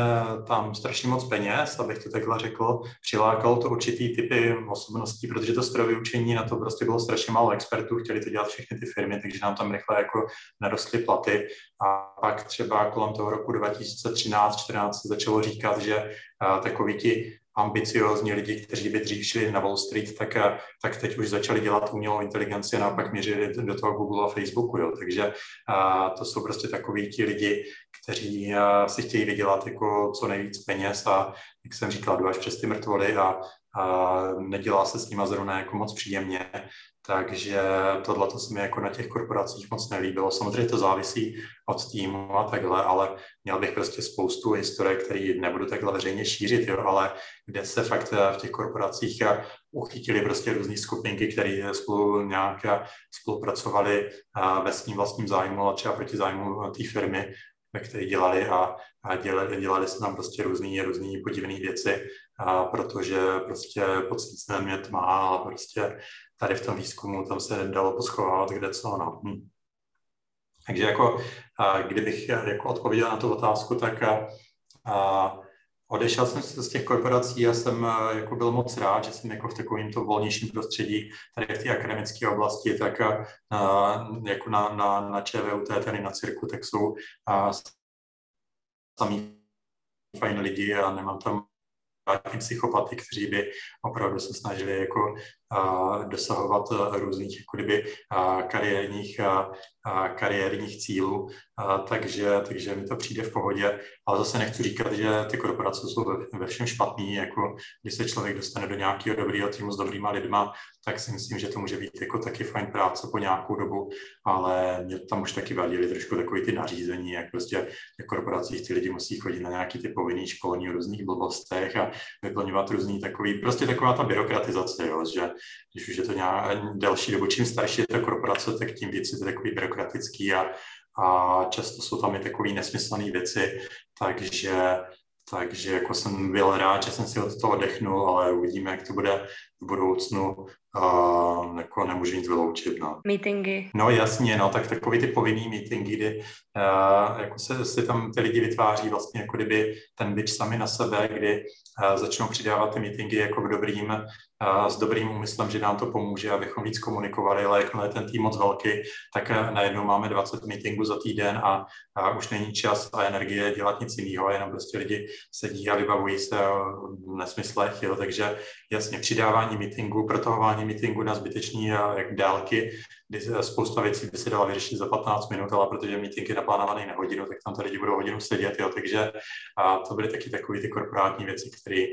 tam strašně moc peněz, abych to takhle řekl. Přilákalo to určitý typy osobností, protože to strojové učení na to prostě bylo strašně málo expertů, chtěli to dělat všechny ty firmy, takže nám tam rychle jako narostly platy. A pak třeba kolem toho roku 2013-2014 se začalo říkat, že takoví ti ambiciozní lidi, kteří by dřív šli na Wall Street, tak, tak teď už začali dělat umělou inteligenci a naopak měřili do toho Google a Facebooku. Jo. Takže a, to jsou prostě takoví ti lidi, kteří a, si chtějí vydělat jako co nejvíc peněz a, jak jsem říkal, jdu až přes ty mrtvoly a, a nedělá se s nima zrovna jako moc příjemně. Takže tohle to se mi jako na těch korporacích moc nelíbilo. Samozřejmě to závisí od týmu a takhle, ale měl bych prostě spoustu historie, který nebudu takhle veřejně šířit, jo, ale kde se fakt v těch korporacích uchytili prostě různé skupinky, které spolu nějak spolupracovali ve svým vlastním zájmu, ale třeba proti zájmu té firmy, ve které dělali a, dělali, dělali se tam prostě různý, různý podivné věci, a protože prostě pod tma a prostě tady v tom výzkumu tam se dalo poschovávat kde co. No. Hm. Takže jako, kdybych jako odpověděl na tu otázku, tak a, a odešel jsem se z těch korporací a jsem jako byl moc rád, že jsem jako v takovém to volnějším prostředí, tady v té akademické oblasti, tak a, jako na, na, na ČVUT, tady na Cirku, tak jsou a, samý fajn lidi a nemám tam psychopaty, kteří by opravdu se snažili jako dosahovat různých jako kdyby, kariérních, kariérních cílů, takže, takže mi to přijde v pohodě, ale zase nechci říkat, že ty korporace jsou ve, ve všem špatný, jako když se člověk dostane do nějakého dobrého týmu s dobrýma lidma, tak si myslím, že to může být jako taky fajn práce po nějakou dobu, ale mě tam už taky vadili trošku takový ty nařízení, jak prostě v korporacích ty lidi musí chodit na nějaký ty povinný školení o různých blbostech a vyplňovat různý takový, prostě taková ta byrokratizace, jo, že když už je to nějak delší dobu, čím starší je ta korporace, tak tím víc je to takový byrokratický a, a často jsou tam i takové nesmyslné věci, takže takže jako jsem byl rád, že jsem si od toho dechnul, ale uvidíme, jak to bude v budoucnu. Uh, jako nemůžu nic vyloučit. No. Meetingy. No jasně, no, tak takový ty povinný meetingy, kdy uh, jako se, si tam ty lidi vytváří vlastně jako kdyby ten byč sami na sebe, kdy uh, začnou přidávat ty meetingy jako v dobrým, uh, s dobrým úmyslem, že nám to pomůže, abychom víc komunikovali, ale jakmile je ten tým moc velký, tak uh, najednou máme 20 meetingů za týden a uh, už není čas a energie dělat nic jiného, jenom prostě lidi sedí a vybavují se o nesmyslech, jo, takže jasně přidávání meetingů, protahování meetingu na zbytečný jak dálky, kdy spousta věcí by se dala vyřešit za 15 minut, ale protože meeting je naplánovaný na hodinu, tak tam ty lidi budou hodinu sedět, jo, takže a to byly taky takové ty korporátní věci, které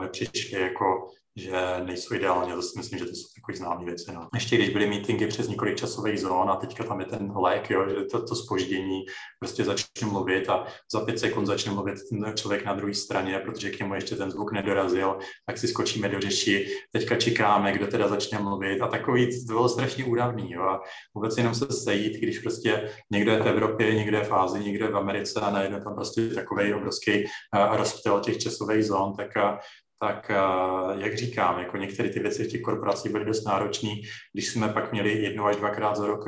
mi přišly jako že nejsou ideální, si myslím, že to jsou takové známé věci. No. Ještě když byly meetingy přes několik časových zón a teďka tam je ten lék, jo, že to, to spoždění prostě začne mluvit a za pět sekund začne mluvit ten člověk na druhé straně, protože k němu ještě ten zvuk nedorazil, tak si skočíme do řeši, teďka čekáme, kdo teda začne mluvit a takový to bylo strašně údavný. Jo, a vůbec jenom se sejít, když prostě někdo je v Evropě, někdo je v Ázii, někdo je v Americe a najednou tam prostě takový obrovský uh, rozptyl těch časových zón, tak uh, tak jak říkám, jako některé ty věci v těch korporacích byly dost náročné. Když jsme pak měli jednou až dvakrát za rok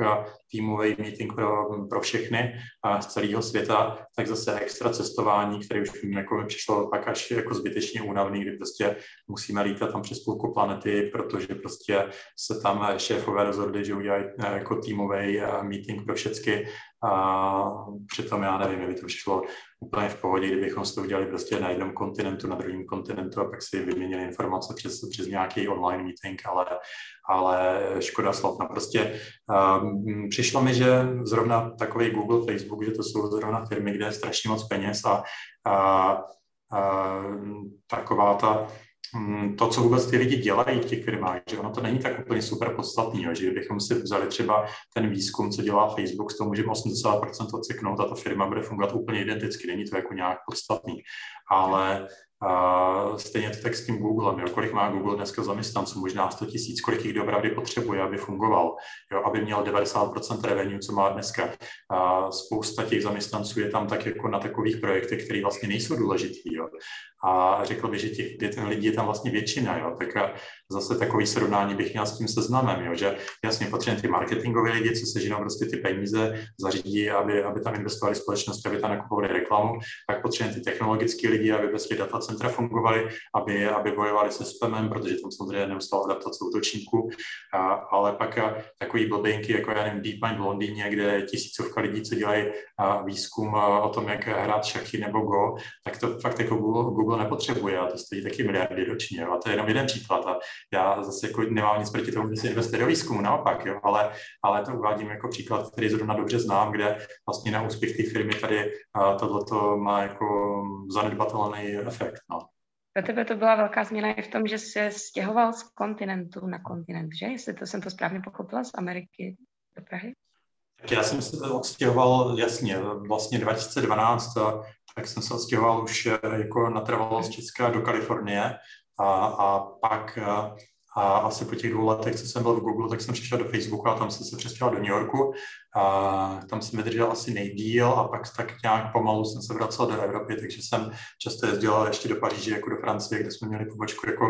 týmový meeting pro, pro všechny z celého světa, tak zase extra cestování, které už jako přišlo pak až jako zbytečně únavný, kdy prostě musíme lítat tam přes půlku planety, protože prostě se tam šéfové rozhodli, že udělají jako týmový meeting pro všechny a přitom já nevím, kdyby to přišlo úplně v pohodě, kdybychom to udělali prostě na jednom kontinentu, na druhém kontinentu a pak si vyměnili informace přes, přes nějaký online meeting, ale, ale škoda slov. No prostě um, přišlo mi, že zrovna takový Google, Facebook, že to jsou zrovna firmy, kde je strašně moc peněz a, a, a taková ta to, co vůbec ty lidi dělají v těch firmách, že ono to není tak úplně super podstatný, že kdybychom si vzali třeba ten výzkum, co dělá Facebook, s toho můžeme 80% odseknout a ta firma bude fungovat úplně identicky, není to jako nějak podstatný, ale a stejně to tak s tím Googlem, jo. kolik má Google dneska zaměstnanců, možná 100 tisíc, kolik jich doopravdy potřebuje, aby fungoval, jo, aby měl 90% revenue, co má dneska. A spousta těch zaměstnanců je tam tak jako na takových projektech, které vlastně nejsou důležitý. Jo. A řekl bych, že těch lidí je tam vlastně většina. Jo. Tak zase takový srovnání bych měl s tím seznamem, jo, že jasně potřebujeme ty marketingové lidi, co se ženou prostě ty peníze, zařídí, aby, aby tam investovali společnosti, aby tam nakupovali reklamu, tak potřebujeme ty technologické lidi, aby prostě data centra fungovaly, aby, aby bojovali se spamem, protože tam samozřejmě neustále adaptace útočníků, a, ale pak a, takový blbinky, jako já nevím, DeepMind v Londýně, kde tisícovka lidí, co dělají a, výzkum a, o tom, jak hrát šachy nebo go, tak to fakt jako Google, Google nepotřebuje a to stojí taky miliardy ročně. A to je jenom jeden příklad. A já zase jako nemám nic proti tomu, že se investuje do výzkumu, naopak, jo, ale, ale to uvádím jako příklad, který zrovna dobře znám, kde vlastně na úspěch té firmy tady tohleto má jako zanedbatelný efekt. No. Pro tebe to byla velká změna i v tom, že se stěhoval z kontinentu na kontinent, že? Jestli to jsem to správně pochopila, z Ameriky do Prahy? Tak já jsem se odstěhoval, jasně, vlastně 2012, tak jsem se odstěhoval už eh, jako natrvalo z Česka do Kalifornie. A, a pak a asi po těch dvou letech, co jsem byl v Google, tak jsem přišel do Facebooku a tam jsem se přestěhoval do New Yorku. A tam jsem vydržel asi nejdíl a pak tak nějak pomalu jsem se vracel do Evropy, takže jsem často jezdil ještě do Paříže jako do Francie, kde jsme měli pobočku jako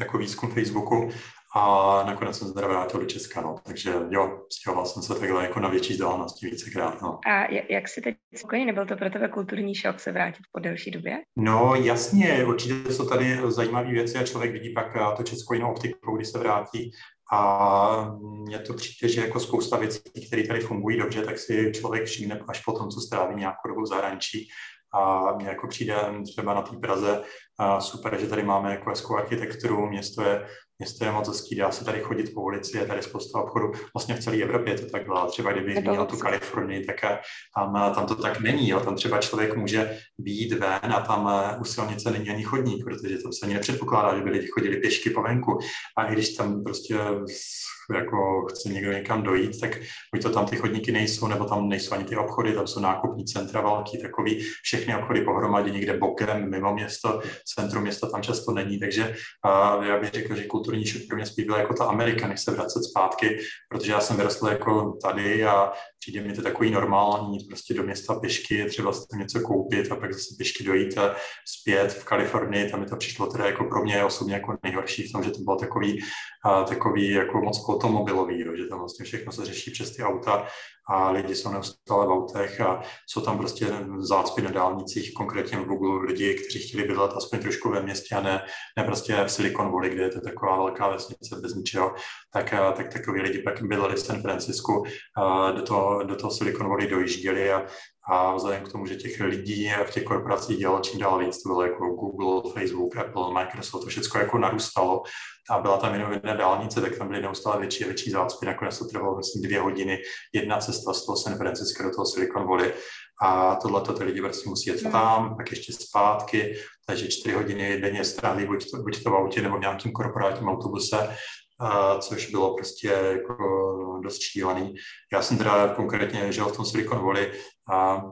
jako výzkum Facebooku a nakonec jsem se teda vrátil do Česka, no. takže jo, stěhoval jsem se takhle jako na větší vzdálenosti vícekrát. No. A jak jsi teď spokojený? Nebyl to pro tebe kulturní šok se vrátit po delší době? No jasně, určitě jsou tady zajímavé věci a člověk vidí pak to Česko jinou optikou, když se vrátí. A mně to přijde, že jako spousta věcí, které tady fungují dobře, tak si člověk všimne až po tom, co stráví nějakou dobu v zahraničí. A mně jako přijde třeba na té Praze a super, že tady máme jako hezkou architekturu, město je Město je moc hezký, dá se tady chodit po ulici, je tady spousta obchodu. Vlastně v celé Evropě to tak bylo. Třeba kdyby zmínil tu Kalifornii, tak eh, tam, eh, tam to tak není. Jo. Tam třeba člověk může být ven a tam eh, u silnice není ani chodník, protože tam se ani nepředpokládá, že by lidi chodili pěšky po venku. A i když tam prostě jako chce někdo někam dojít, tak buď to tam ty chodníky nejsou, nebo tam nejsou ani ty obchody, tam jsou nákupní centra velký, takový, všechny obchody pohromadě někde bokem, mimo město, centrum města tam často není, takže uh, já bych řekl, že kulturní šok pro mě spíš byla jako ta Amerika, než se vracet zpátky, protože já jsem vyrostl jako tady a přijde mi to takový normální, prostě do města pěšky, třeba si tam něco koupit a pak zase pěšky dojít a zpět v Kalifornii, tam mi to přišlo teda jako pro mě osobně jako nejhorší v tom, že to bylo takový, uh, takový jako moc automobilový, jo, že tam vlastně všechno se řeší přes ty auta a lidi jsou neustále v autech a jsou tam prostě zácpy na dálnicích, konkrétně v Google lidi, kteří chtěli bydlet aspoň trošku ve městě a ne, ne prostě v Silicon Valley, kde je to taková velká vesnice bez ničeho, tak, tak takový lidi pak bydleli v San Francisku, do toho, do toho Silicon Valley dojížděli a a vzhledem k tomu, že těch lidí v těch korporacích dělalo čím dál víc, to bylo jako Google, Facebook, Apple, Microsoft, to všechno jako narůstalo a byla tam jenom jedna dálnice, tak tam byly neustále větší a větší zácpy. Nakonec to trvalo myslím dvě hodiny, jedna cesta z toho San Francisco do toho Silicon Valley a tohle to ty lidi vlastně musí jet hmm. tam, pak ještě zpátky, takže čtyři hodiny denně stráví buď to, buď to v autě nebo v nějakém korporátním autobuse a což bylo prostě jako dost šílený. Já jsem teda konkrétně žil v tom Silicon Valley a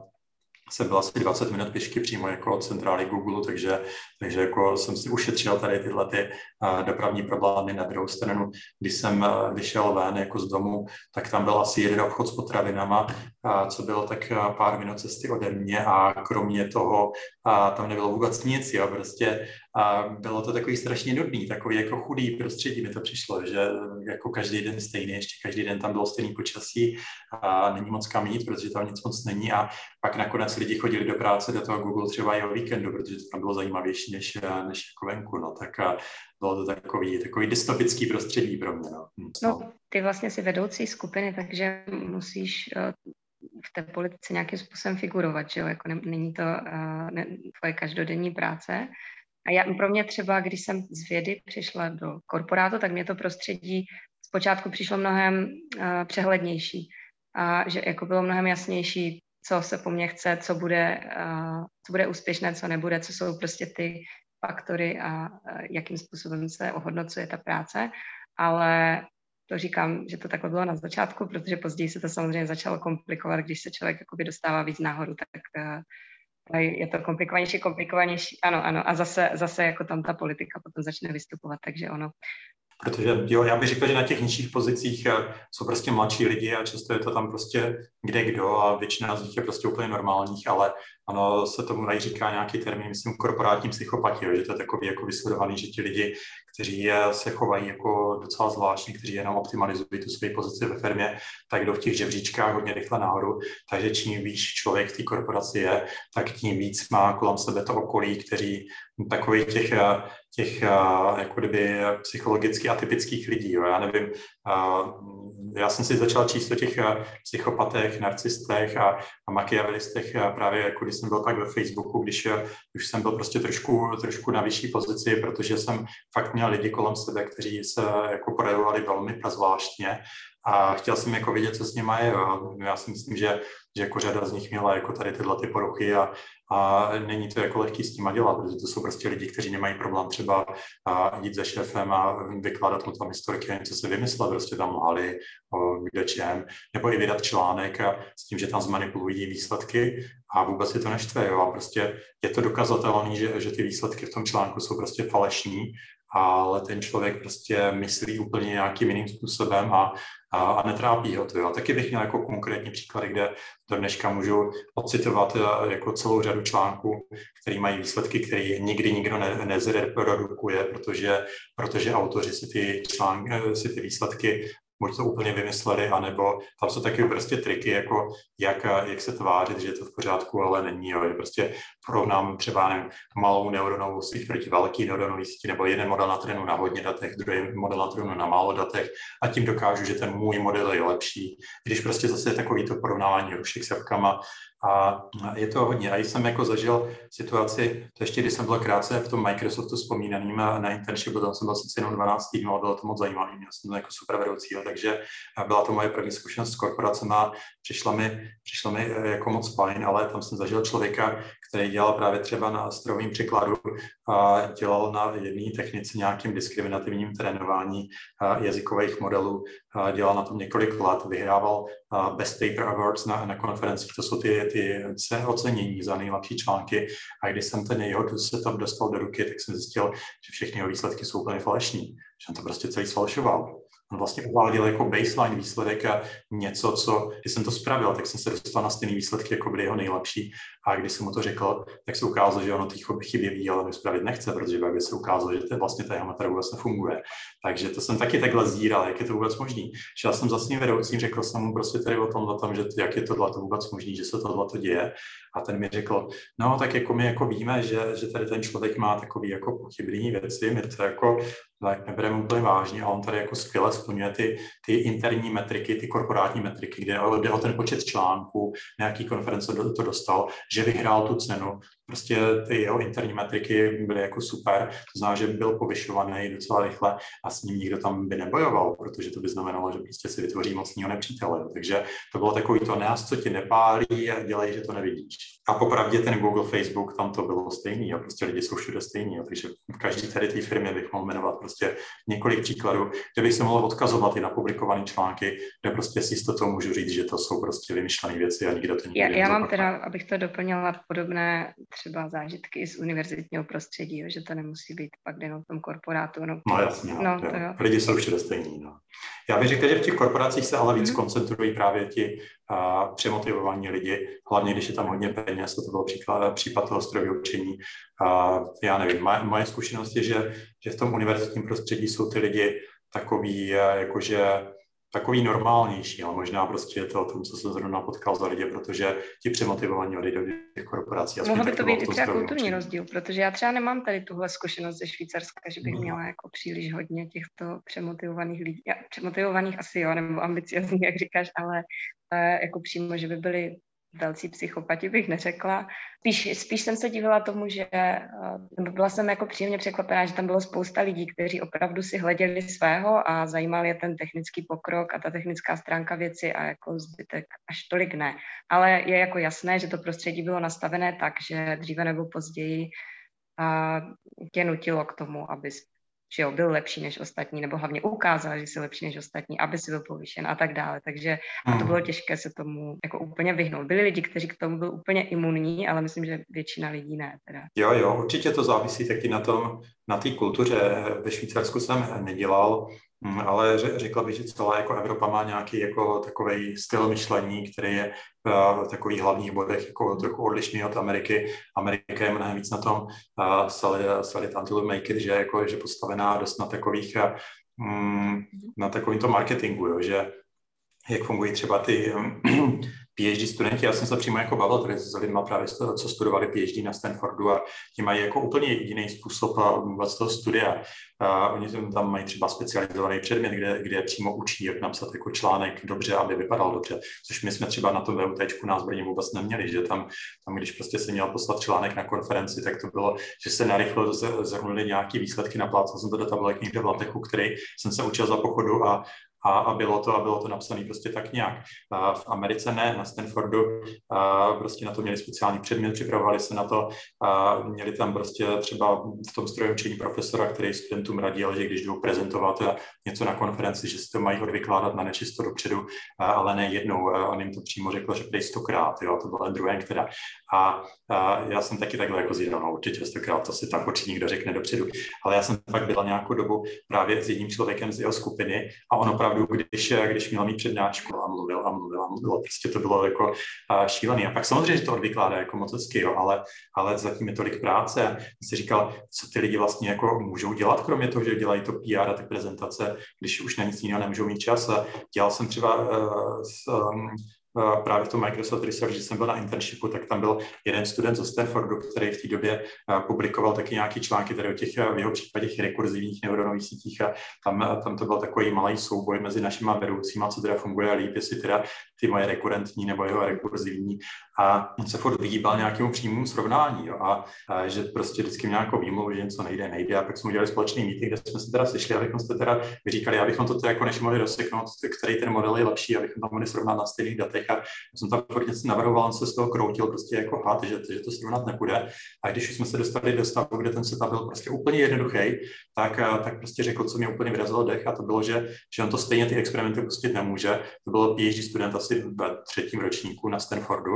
jsem byl asi 20 minut pěšky přímo jako od centrály Google, takže, takže jako jsem si ušetřil tady tyhle ty uh, dopravní problémy. Na druhou stranu, když jsem uh, vyšel ven jako z domu, tak tam byl asi jeden obchod s potravinama, uh, co bylo tak pár minut cesty ode mě a kromě toho uh, tam nebylo vůbec nic, jo, prostě a bylo to takový strašně nudný, takový jako chudý prostředí mi to přišlo, že jako každý den stejný, ještě každý den tam bylo stejný počasí a není moc kam jít, protože tam nic moc není a pak nakonec lidi chodili do práce do toho Google třeba i o víkendu, protože to tam bylo zajímavější než, než jako venku, no tak bylo to takový, takový dystopický prostředí pro mě. No. Hm, no, ty vlastně si vedoucí skupiny, takže musíš eh, v té politice nějakým způsobem figurovat, že jo, jako ne, není to uh, ne, tvoje každodenní práce. A já, pro mě třeba, když jsem z vědy přišla do korporátu, tak mě to prostředí zpočátku přišlo mnohem uh, přehlednější a že jako bylo mnohem jasnější, co se po mně chce, co bude, uh, co bude úspěšné, co nebude, co jsou prostě ty faktory a uh, jakým způsobem se ohodnocuje ta práce. Ale to říkám, že to takhle bylo na začátku, protože později se to samozřejmě začalo komplikovat, když se člověk jakoby dostává víc nahoru, tak uh, je to komplikovanější, komplikovanější, ano, ano, a zase, zase jako tam ta politika potom začne vystupovat, takže ono. Protože jo, já bych řekl, že na těch nižších pozicích eh, jsou prostě mladší lidi a často je to tam prostě kde kdo a většina z nich je prostě úplně normálních, ale ano, se tomu dají říká nějaký termín, myslím, korporátní psychopati, že to je takový jako vysledovaný, že ti lidi, kteří se chovají jako docela zvláštně, kteří jenom optimalizují tu svoji pozici ve firmě, tak jdou v těch žebříčkách hodně rychle nahoru. Takže čím víc člověk v té korporaci je, tak tím víc má kolem sebe to okolí, kteří takových těch, těch jako kdyby psychologicky atypických lidí. Jo. Já nevím, já jsem si začal číst o těch psychopatech, narcistech a machiavelistech právě jako když jsem byl tak ve Facebooku, když už jsem byl prostě trošku, trošku na vyšší pozici, protože jsem fakt měl lidi kolem sebe, kteří se jako projevovali velmi prazvláštně a chtěl jsem jako vidět, co s nimi je. Já si myslím, že, že jako řada z nich měla jako tady tyhle ty poruchy a, a není to jako lehký s tím dělat, protože to jsou prostě lidi, kteří nemají problém třeba jít za šéfem a vykládat mu tam historiky něco se vymyslet, prostě tam lhali o kde čem, nebo i vydat článek a s tím, že tam zmanipulují výsledky a vůbec je to neštve, jo, a prostě je to dokazatelné, že, že ty výsledky v tom článku jsou prostě falešní ale ten člověk prostě myslí úplně nějakým jiným způsobem a, a, a netrápí ho to. Jo. Taky bych měl jako konkrétní příklady, kde do dneška můžu ocitovat eh, jako celou řadu článků, které mají výsledky, které nikdy nikdo ne, nezreprodukuje, protože, protože autoři si ty, články, eh, si ty výsledky buď to úplně vymysleli, anebo tam jsou taky prostě triky, jako jak, jak se tvářit, že je to v pořádku, ale není. Jo. Je prostě porovnám třeba nevím, malou neuronovou síť proti velký neuronový síti, nebo jeden model na trénu na hodně datech, druhý model na trénu na málo datech a tím dokážu, že ten můj model je lepší. Když prostě zase je takový to porovnávání rušek s jabkama, a je to hodně. A jsem jako zažil situaci, to ještě když jsem byl krátce v tom Microsoftu vzpomínaným na internshipu, tam jsem byl sice jenom 12 týdnů, ale bylo to moc zajímavé, měl jsem to jako super vedoucí, takže byla to moje první zkušenost s korporacemi. A přišla mi, přišla mi e, jako moc fajn, ale tam jsem zažil člověka, který dělal právě třeba na strojovém překladu a dělal na jedné technice nějakým diskriminativním trénování jazykových modelů, a dělal na tom několik let, vyhrával Best Paper Awards na, na konferencích, to jsou ty, ty ocenění za nejlepší články. A když jsem ten jeho setup dostal do ruky, tak jsem zjistil, že všechny jeho výsledky jsou úplně falešní, že on to prostě celý sfalšoval on vlastně uváděl jako baseline výsledek a něco, co, když jsem to spravil, tak jsem se dostal na stejný výsledky, jako byly jeho nejlepší. A když jsem mu to řekl, tak se ukázalo, že ono ty chyby ví, ale spravit nechce, protože by se ukázalo, že to vlastně ta metoda vůbec nefunguje. Takže to jsem taky takhle zíral, jak je to vůbec možný. Šel jsem za svým vedoucím, řekl jsem mu prostě tady o tom, o tom že jak je tohle to vůbec možný, že se tohle to děje. A ten mi řekl, no tak jako my jako víme, že, že tady ten člověk má takový jako pochybný věci, my to jako tak nebereme úplně vážně a on tady jako skvěle splňuje ty, ty interní metriky, ty korporátní metriky, kde jde o ten počet článků, nějaký konference to dostal, že vyhrál tu cenu, prostě ty jeho interní metriky byly jako super, to znamená, že byl povyšovaný docela rychle a s ním nikdo tam by nebojoval, protože to by znamenalo, že prostě si vytvoří mocního nepřítele. Takže to bylo takový to nás, co ti nepálí a dělej, že to nevidíš. A popravdě ten Google, Facebook, tam to bylo stejný a prostě lidi jsou všude stejný. A takže v každé tady té firmě bych mohl jmenovat prostě několik příkladů, kde bych se mohl odkazovat i na publikované články, kde prostě s jistotou můžu říct, že to jsou prostě vymyšlené věci a nikdo to nikdy Já, já mám teda, abych to doplnila, podobné třeba zážitky z univerzitního prostředí, jo, že to nemusí být pak jenom v tom korporátu. No, no jasně, no, no, to jo. lidi jsou všude stejní. No. Já bych řekl, že v těch korporacích se ale víc mm. koncentrují právě ti uh, přemotivovaní lidi, hlavně když je tam hodně peněz, to byl příklad, případ toho strojového učení. Uh, já nevím, moje, moje zkušenost je, že, že v tom univerzitním prostředí jsou ty lidi takový, jakože takový normálnější, ale možná prostě je to o tom, co jsem zrovna potkal za lidi, protože ti přemotivovaní lidé do těch korporací. Mohl by to být i třeba kulturní rozdíl, protože já třeba nemám tady tuhle zkušenost ze Švýcarska, že bych no. měla jako příliš hodně těchto přemotivovaných lidí. Já, přemotivovaných asi jo, nebo ambiciozních, jak říkáš, ale jako přímo, že by byli velcí psychopati bych neřekla. Spíš, spíš jsem se divila tomu, že nebo byla jsem jako příjemně překvapená, že tam bylo spousta lidí, kteří opravdu si hleděli svého a zajímal je ten technický pokrok a ta technická stránka věci a jako zbytek až tolik ne. Ale je jako jasné, že to prostředí bylo nastavené tak, že dříve nebo později a tě nutilo k tomu, abys že jo, byl lepší než ostatní, nebo hlavně ukázal, že jsi lepší než ostatní, aby si byl povýšen a tak dále. Takže a to hmm. bylo těžké se tomu jako úplně vyhnout. Byli lidi, kteří k tomu byli úplně imunní, ale myslím, že většina lidí ne. Teda. Jo, jo, určitě to závisí taky na tom, na té kultuře. Ve Švýcarsku jsem nedělal, mm, ale řekla bych, že celá jako Evropa má nějaký jako takový styl myšlení, který je v takových hlavních bodech jako trochu odlišný od Ameriky. Amerika je mnohem víc na tom uh, solid until make it, že, jako, že postavená dost na takových um, na takovýmto marketingu, jo, že jak fungují třeba ty PhD studenti, já jsem se přímo jako bavil tady s lidmi právě, co studovali PhD na Stanfordu a ti mají jako úplně jiný způsob vůbec toho studia. Uh, oni tam mají třeba specializovaný předmět, kde, kde přímo učí, jak napsat jako článek dobře, aby vypadal dobře, což my jsme třeba na tom VUT nás Brně vůbec neměli, že tam, tam, když prostě se měl poslat článek na konferenci, tak to bylo, že se narychlo zhrnuli nějaký výsledky, naplácal jsem to do tabulek někde v Latechu, který jsem se učil za pochodu a a, a bylo to a bylo to napsané prostě tak nějak. A v Americe ne, na Stanfordu a prostě na to měli speciální předmět, připravovali se na to a měli tam prostě třeba v tom strojovém učení profesora, který studentům radil, že když jdou prezentovat něco na konferenci, že si to mají odvykládat na nečisto dopředu, ale ne jednou. On jim to přímo řekl, že prej stokrát, jo, to bylo druhé, která. A, a já jsem taky takhle jako zjídal, no určitě stokrát, to si tam určitě někdo řekne dopředu. Ale já jsem fakt byla nějakou dobu právě s jedním člověkem z jeho skupiny a on opravdu opravdu, když, když měl mít přednášku a mluvil a mluvil a mluvil, prostě to bylo jako šílený. A pak samozřejmě, že to odvykládá jako moc hezky, jo, ale, ale zatím je tolik práce. Já si říkal, co ty lidi vlastně jako můžou dělat, kromě toho, že dělají to PR a ty prezentace, když už na nic jiného nemůžou mít čas. Dělal jsem třeba uh, s, um, právě v tom Microsoft Research, když jsem byl na internshipu, tak tam byl jeden student ze Stanfordu, který v té době publikoval taky nějaké články tady o těch v jeho případě rekurzivních neuronových sítích a tam, tam to byl takový malý souboj mezi našimi vedoucíma, co teda funguje líp, jestli teda ty moje rekurentní nebo jeho rekurzivní a on se furt vyhýbal nějakému přímému srovnání jo, a, a, že prostě vždycky měl nějakou výmluvu, že něco nejde, nejde a pak jsme udělali společný meeting, kde jsme se teda sešli, abychom se teda vyříkali, abychom to jako než mohli rozseknout, který ten model je lepší, abychom to mohli srovnat na stejných datech. A jsem tam furt něco navrhoval, on se z toho kroutil prostě jako had, že, že to srovnat nebude. A když už jsme se dostali do stavu, kde ten setup byl prostě úplně jednoduchý, tak, tak prostě řekl, co mě úplně vyrazilo dech a to bylo, že, že on to stejně ty experimenty pustit nemůže. To bylo PhD student asi ve třetím ročníku na Stanfordu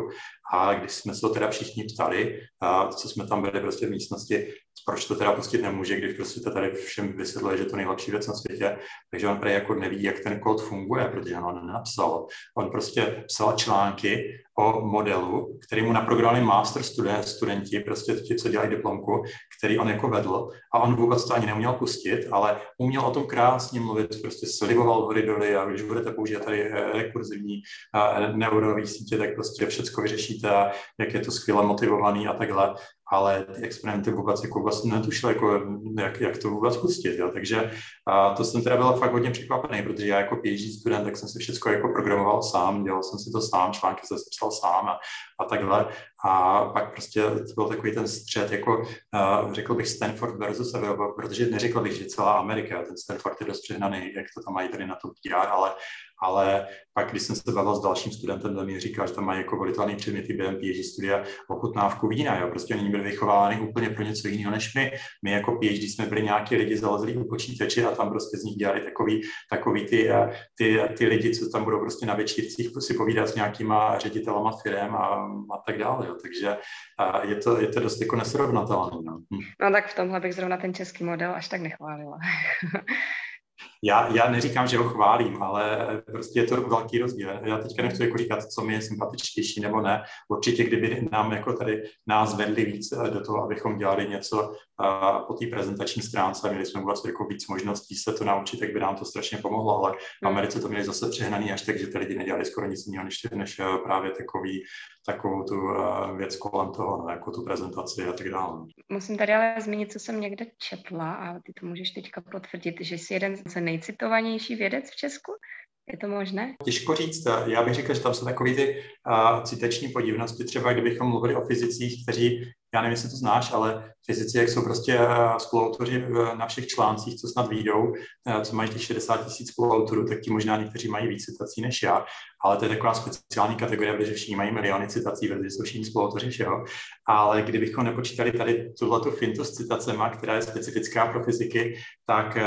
a když jsme se to teda všichni ptali, a co jsme tam byli prostě v místnosti, proč to teda pustit nemůže, když prostě to tady všem vysvětluje, že to nejlepší věc na světě, takže on prej jako neví, jak ten kód funguje, protože on nenapsal. On prostě psal články o modelu, který mu naprogramovali master student, studenti, prostě ti, co dělají diplomku, který on jako vedl a on vůbec to ani neuměl pustit, ale uměl o tom krásně mluvit, prostě sliboval hory doly a když budete používat tady eh, rekurzivní eh, neuronové sítě, tak prostě všechno vyřešíte, jak je to skvěle motivovaný a takhle ale ty experimenty vůbec jako vlastně netušil, jako, jak, jak, to vůbec pustit. Jo. Takže a to jsem teda byl fakt hodně překvapený, protože já jako PhD student, tak jsem si všechno jako programoval sám, dělal jsem si to sám, články jsem si psal sám a, a takhle. A pak prostě to byl takový ten střed, jako uh, řekl bych Stanford versus Evropa, protože neřekl bych, že celá Amerika, ten Stanford je dost přehnaný, jak to tam mají tady na to PR, ale ale pak, když jsem se bavil s dalším studentem, ten mi říkal, že tam mají jako volitelný předměty během PhD studia ochutnávku vína, jo. prostě oni byli vychováváni úplně pro něco jiného než my. My jako PhD jsme byli nějaký lidi zalezlí u počítače a tam prostě z nich dělali takový, takový ty, ty, ty, lidi, co tam budou prostě na večírcích si povídat s nějakýma ředitelama firm a, a tak dále, jo. takže je to, je to dost jako nesrovnatelné. No. no tak v tomhle bych zrovna ten český model až tak nechválila. Já, já neříkám, že ho chválím, ale prostě je to velký rozdíl. Já teďka nechci jako říkat, co mi je sympatičtější nebo ne. Určitě, kdyby nám jako tady nás vedli víc do toho, abychom dělali něco uh, po té prezentační stránce měli jsme vůbec jako víc možností se to naučit, tak by nám to strašně pomohlo, ale v Americe to měli zase přehnaný až tak, že ty lidi nedělali skoro nic jiného, než, než právě takový, takovou tu věc kolem toho, no, jako tu prezentaci a tak dále. Musím tady ale zmínit, co jsem někde četla a ty to můžeš teďka potvrdit, že jsi jeden z nejcitovanější vědec v Česku. Je to možné? Těžko říct. Já bych řekl, že tam jsou takové ty uh, citeční podivnosti. Třeba kdybychom mluvili o fyzicích, kteří já nevím, jestli to znáš, ale fyzici, jak jsou prostě uh, spoluautoři uh, na všech článcích, co snad výjdou, uh, co mají těch 60 tisíc spoluautorů, tak ti možná někteří mají víc citací než já, ale to je taková speciální kategorie, protože všichni mají miliony citací, protože jsou všichni spoluautoři všeho. Ale kdybychom nepočítali tady tuhle fintu s citacema, která je specifická pro fyziky, tak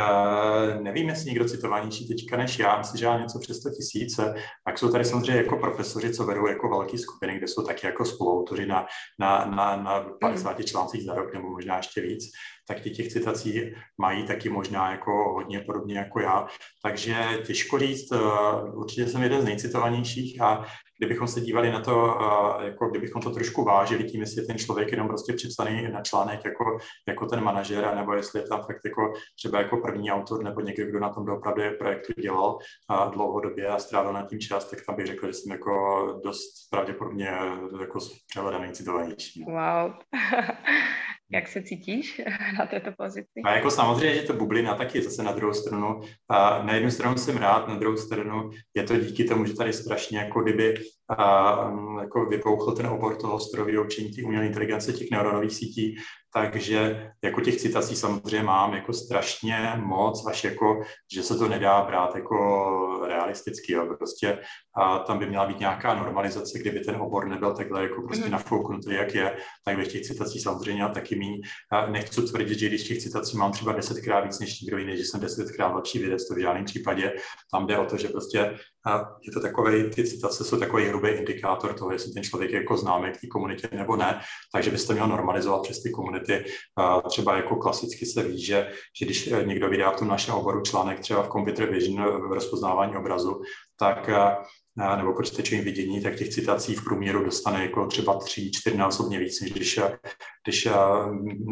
nevím, jestli někdo citovanější teďka než já, myslím, že já něco přes 100 tisíce. Pak jsou tady samozřejmě jako profesoři, co vedou jako velké skupiny, kde jsou taky jako spoluautoři na, na, na, na 50 článcích za rok nebo možná ještě víc, tak ti těch citací mají taky možná jako hodně podobně jako já. Takže těžko říct, eh, určitě jsem jeden z nejcitovanějších a kdybychom se dívali na to, jako kdybychom to trošku vážili tím, jestli je ten člověk jenom prostě připsaný na článek jako, jako ten manažer, nebo jestli je tam fakt jako třeba jako první autor, nebo někdo, kdo na tom opravdu projektu dělal a dlouhodobě a strávil na tím čas, tak tam bych řekl, že jsem jako dost pravděpodobně jako přehledaný nejcitovanější. Wow. Jak se cítíš na této pozici? A jako samozřejmě, že to bublina taky zase na druhou stranu. A na jednu stranu jsem rád, na druhou stranu je to díky tomu, že tady strašně jako kdyby a, jako vypouchl ten obor toho strojového učení, té umělé inteligence, těch neuronových sítí, takže jako těch citací samozřejmě mám jako strašně moc, až jako, že se to nedá brát jako realisticky, jo. prostě a tam by měla být nějaká normalizace, kdyby ten obor nebyl takhle jako prostě mm. nafouknutý, jak je, tak bych těch citací samozřejmě měl taky míň. Nechci tvrdit, že když těch citací mám třeba desetkrát víc než někdo jiný, že jsem desetkrát lepší vědec, to v žádném případě. Tam jde o to, že prostě je to takový, ty citace jsou takový hrubý indikátor toho, jestli ten člověk je jako známý k té komunitě nebo ne, takže byste měl normalizovat přes ty komunity. Třeba jako klasicky se ví, že, že když eh, někdo vydá v tom našem oboru článek třeba v computer vision eh, v rozpoznávání obrazu, tak nebo počítačovým vidění, tak těch citací v průměru dostane jako třeba tři, čtyřnásobně víc, než když, když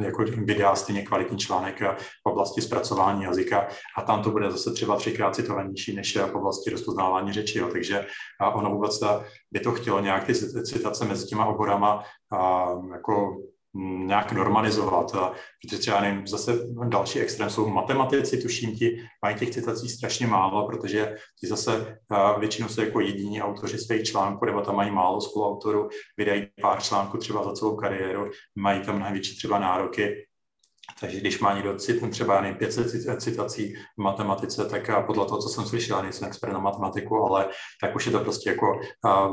jako vydá stejně kvalitní článek v oblasti zpracování jazyka a tam to bude zase třeba třikrát citovanější než v oblasti rozpoznávání řeči. Jo. Takže ono vůbec by to chtělo nějak ty citace mezi těma oborama jako nějak normalizovat. A, protože třeba nevím, zase další extrém jsou matematici, tuším ti, mají těch citací strašně málo, protože ti zase většinou jsou jako jediní autoři svých článků, nebo tam mají málo spoluautorů, vydají pár článků třeba za celou kariéru, mají tam mnohem větší třeba nároky takže když má někdo cit, třeba jen 500 citací v matematice, tak podle toho, co jsem slyšel, nejsem expert na matematiku, ale tak už je to prostě jako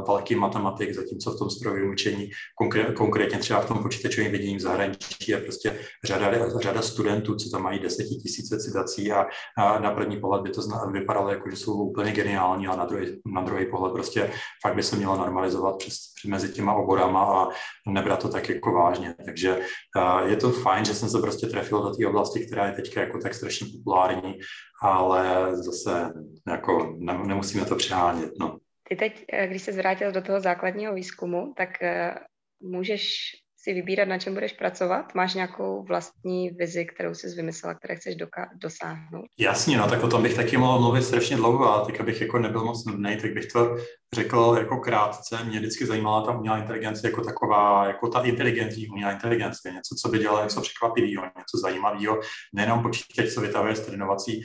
velký matematik, zatímco v tom strojovém učení, konkré, konkrétně třeba v tom počítačovém vidění v zahraničí je prostě řada, řada studentů, co tam mají desetitisíce citací a, a na první pohled by to vypadalo jako, že jsou úplně geniální, a na druhý, na druhý pohled prostě fakt by se mělo normalizovat přes, mezi těma oborama a nebrat to tak jako vážně. Takže je to fajn, že jsem se prostě trefil do té oblasti, která je teď jako tak strašně populární, ale zase jako ne, nemusíme to přehánět. No. Ty teď, eh, když se zvrátil do toho základního výzkumu, tak eh, můžeš si vybírat, na čem budeš pracovat? Máš nějakou vlastní vizi, kterou jsi vymyslela, které chceš doka- dosáhnout? Jasně, no tak o tom bych taky mohl mluvit strašně dlouho, ale teď abych jako nebyl moc nudný, tak bych to řekl jako krátce. Mě vždycky zajímala ta umělá inteligence jako taková, jako ta inteligentní umělá inteligence, něco, co by dělalo něco překvapivého, něco zajímavého, nejenom počítač, co vytahuje z trénovací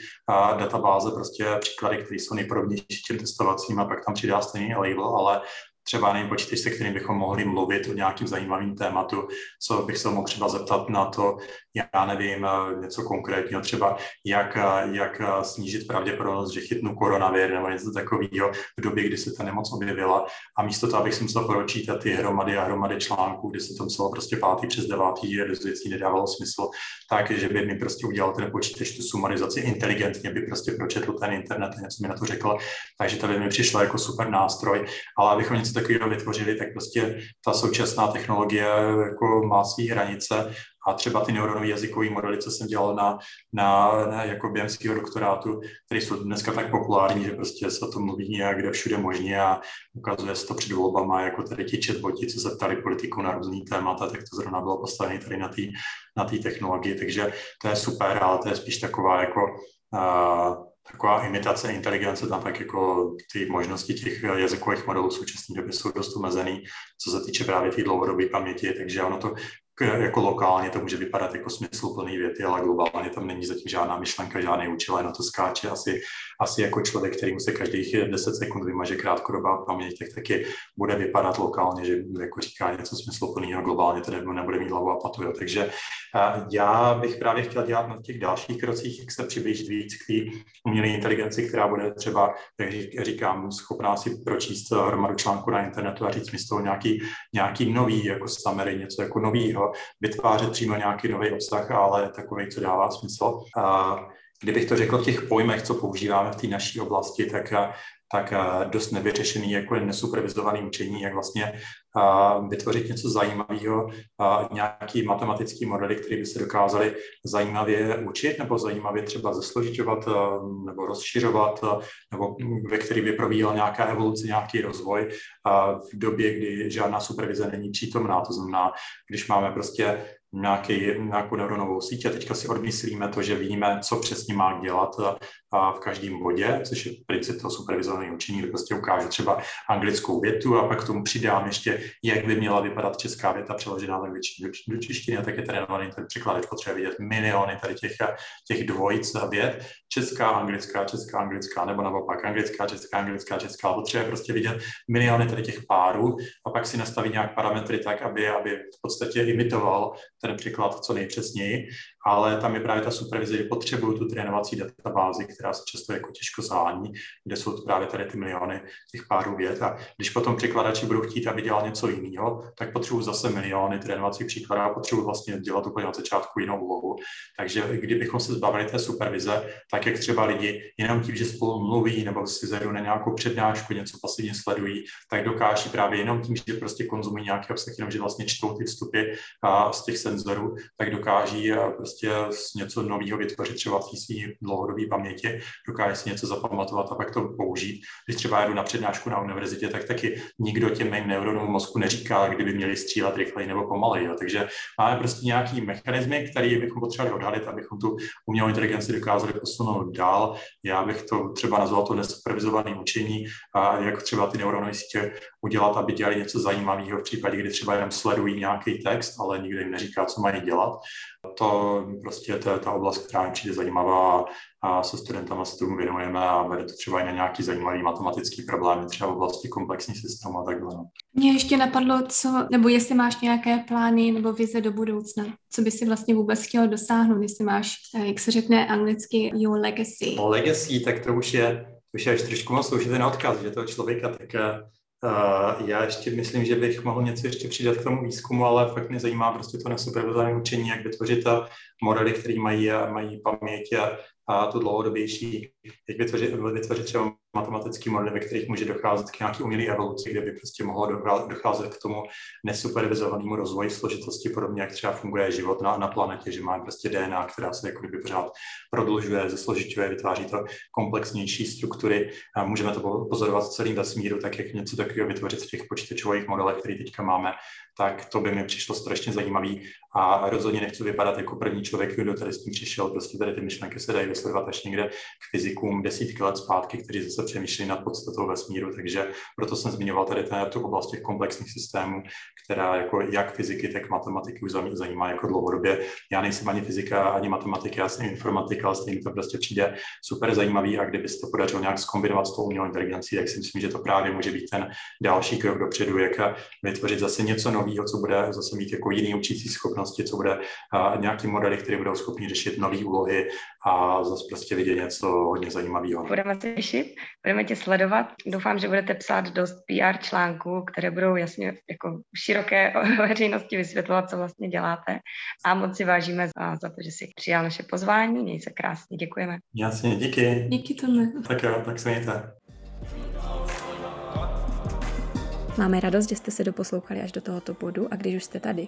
databáze, prostě příklady, které jsou nejpodobnější těm testovacím a pak tam přidá stejný label, ale třeba nevím, počítač, se kterým bychom mohli mluvit o nějakým zajímavým tématu, co bych se mohl třeba zeptat na to, já nevím, eh, něco konkrétního, třeba jak, eh, jak eh, snížit pravděpodobnost, že chytnu koronavir nebo něco takového v době, kdy se ta nemoc objevila. A místo toho, abych si musel pročítat ty hromady a hromady článků, kdy se to muselo prostě pátý přes devátý, že věcí nedávalo smysl, tak, že by mi prostě udělal ten počítač tu sumarizaci inteligentně, by prostě pročetl ten internet a něco mi na to řekl. Takže tady mi přišlo jako super nástroj, ale abychom něco takového vytvořili, tak prostě ta současná technologie jako má své hranice a třeba ty neuronové jazykové modely, co jsem dělal na, na, na jako během svého doktorátu, které jsou dneska tak populární, že prostě se to mluví nějak kde všude možně a ukazuje se to před volbama, jako tady ti chatboti, co se ptali politiku na různý témata, tak to zrovna bylo postavené tady na té na technologii, takže to je super, ale to je spíš taková jako uh, taková imitace inteligence, tam tak jako ty možnosti těch jazykových modelů v současné době jsou dost omezený, co se týče právě té dlouhodobé paměti, takže ono to jako lokálně to může vypadat jako smysluplný věty, ale globálně tam není zatím žádná myšlenka, žádný účel, jenom to skáče asi, asi jako člověk, který se každých 10 sekund vymaže krátkodobá paměť, tak taky bude vypadat lokálně, že jako říká něco smysluplného, globálně to nebude mít hlavu a patu. Jo. Takže já bych právě chtěl dělat na těch dalších krocích, jak se přiblížit víc k té umělé inteligenci, která bude třeba, jak říkám, schopná si pročíst hromadu článku na internetu a říct mi z toho nějaký, nějaký nový jako samery, něco jako novýho, vytvářet přímo nějaký nový obsah, ale takový, co dává smysl. Kdybych to řekl v těch pojmech, co používáme v té naší oblasti, tak tak dost nevyřešený, jako je nesupervizovaný učení, jak vlastně vytvořit něco zajímavého, nějaký matematický modely, které by se dokázaly zajímavě učit nebo zajímavě třeba zesložitovat nebo rozšiřovat, nebo ve který by probíhal nějaká evoluce, nějaký rozvoj v době, kdy žádná supervize není přítomná. To znamená, když máme prostě nějaký, nějakou neuronovou síť a teďka si odmyslíme to, že víme, co přesně má dělat a v každém bodě, což je princip toho supervizovaného učení, kde prostě ukážu třeba anglickou větu a pak k tomu přidám ještě, jak by měla vypadat česká věta přeložená do, do češtiny a tak je trénovaný ten překladač potřebuje vidět miliony tady těch, těch dvojic vět, česká, anglická, česká, anglická, nebo naopak anglická, česká, anglická, česká, potřebuje prostě vidět miliony tady těch párů a pak si nastaví nějak parametry tak, aby, aby v podstatě imitoval ten překlad co nejpřesněji ale tam je právě ta supervize, že potřebují tu trénovací databázi, která se často jako těžko zhání, kde jsou právě tady ty miliony těch párů vět. A když potom překladači budou chtít, aby dělal něco jiného, tak potřebují zase miliony trénovacích příkladů a potřebují vlastně dělat úplně od začátku jinou úlohu. Takže kdybychom se zbavili té supervize, tak jak třeba lidi jenom tím, že spolu mluví nebo si zajdu na nějakou přednášku, něco pasivně sledují, tak dokáží právě jenom tím, že prostě konzumují nějaký obsah, jenom že vlastně čtou ty vstupy z těch senzorů, tak dokáží prostě prostě něco nového vytvořit třeba v té dlouhodobé paměti, dokáže si něco zapamatovat a pak to použít. Když třeba jedu na přednášku na univerzitě, tak taky nikdo těm mým neuronům mozku neříká, kdyby měli střílet rychleji nebo pomaleji. Jo. Takže máme prostě nějaký mechanismy, které bychom potřebovali odhalit, abychom tu umělou inteligenci dokázali posunout dál. Já bych to třeba nazval to nesupervizované učení, a jak třeba ty neuronové sítě udělat, aby dělali něco zajímavého v případě, kdy třeba jenom sledují nějaký text, ale nikdo jim neříká, co mají dělat. To prostě to je ta oblast, která mi přijde zajímavá a se studentama se tomu věnujeme a vede to třeba i na nějaký zajímavý matematický problémy, třeba v oblasti komplexních systémů a takhle. No. Mě ještě napadlo, co, nebo jestli máš nějaké plány nebo vize do budoucna, co by si vlastně vůbec chtěl dosáhnout, jestli máš, eh, jak se řekne anglicky, your legacy. No, legacy, tak to už je, to už je až trošku moc složitý odkaz, že toho člověka, tak Uh, já ještě myslím, že bych mohl něco ještě přidat k tomu výzkumu, ale fakt mě zajímá prostě to nesupervizované učení, jak vytvořit modely, které mají, mají paměť a, a tu dlouhodobější, jak vytvořit, vytvořit třeba matematický modely, ve kterých může docházet k nějaké umělé evoluci, kde by prostě mohlo docházet k tomu nesupervizovanému rozvoji složitosti, podobně jak třeba funguje život na, na planetě, že máme prostě DNA, která se jako pořád prodlužuje, zesložiťuje, vytváří to komplexnější struktury. A můžeme to pozorovat v celém vesmíru, tak jak něco takového vytvořit v těch počítačových modelech, které teďka máme, tak to by mi přišlo strašně zajímavý a rozhodně nechci vypadat jako první člověk, kdo tady s tím přišel. Prostě tady ty myšlenky se dají vysledovat až někde k fyzikům desítky let zpátky, kteří zase přemýšlí nad podstatou vesmíru, takže proto jsem zmiňoval tady tu oblast těch komplexních systémů, která jako jak fyziky, tak matematiky už zajímá jako dlouhodobě. Já nejsem ani fyzika, ani matematika, já jsem informatika, ale stejně to prostě přijde super zajímavý a kdyby se to podařilo nějak zkombinovat s tou umělou inteligencí, tak si myslím, že to právě může být ten další krok dopředu, jak vytvořit zase něco nového, co bude zase mít jako jiný učící schopnosti, co bude nějaký modely, které budou schopni řešit nové úlohy a zase prostě vidět něco hodně zajímavého. Budeme se těšit, budeme tě sledovat. Doufám, že budete psát dost PR článků, které budou jasně jako široké veřejnosti vysvětlovat, co vlastně děláte. A moc si vážíme za, za to, že jsi přijal naše pozvání. Měj se krásně, děkujeme. Jasně, díky. Díky tomu. Tak jo, tak se mějte. Máme radost, že jste se doposlouchali až do tohoto bodu a když už jste tady,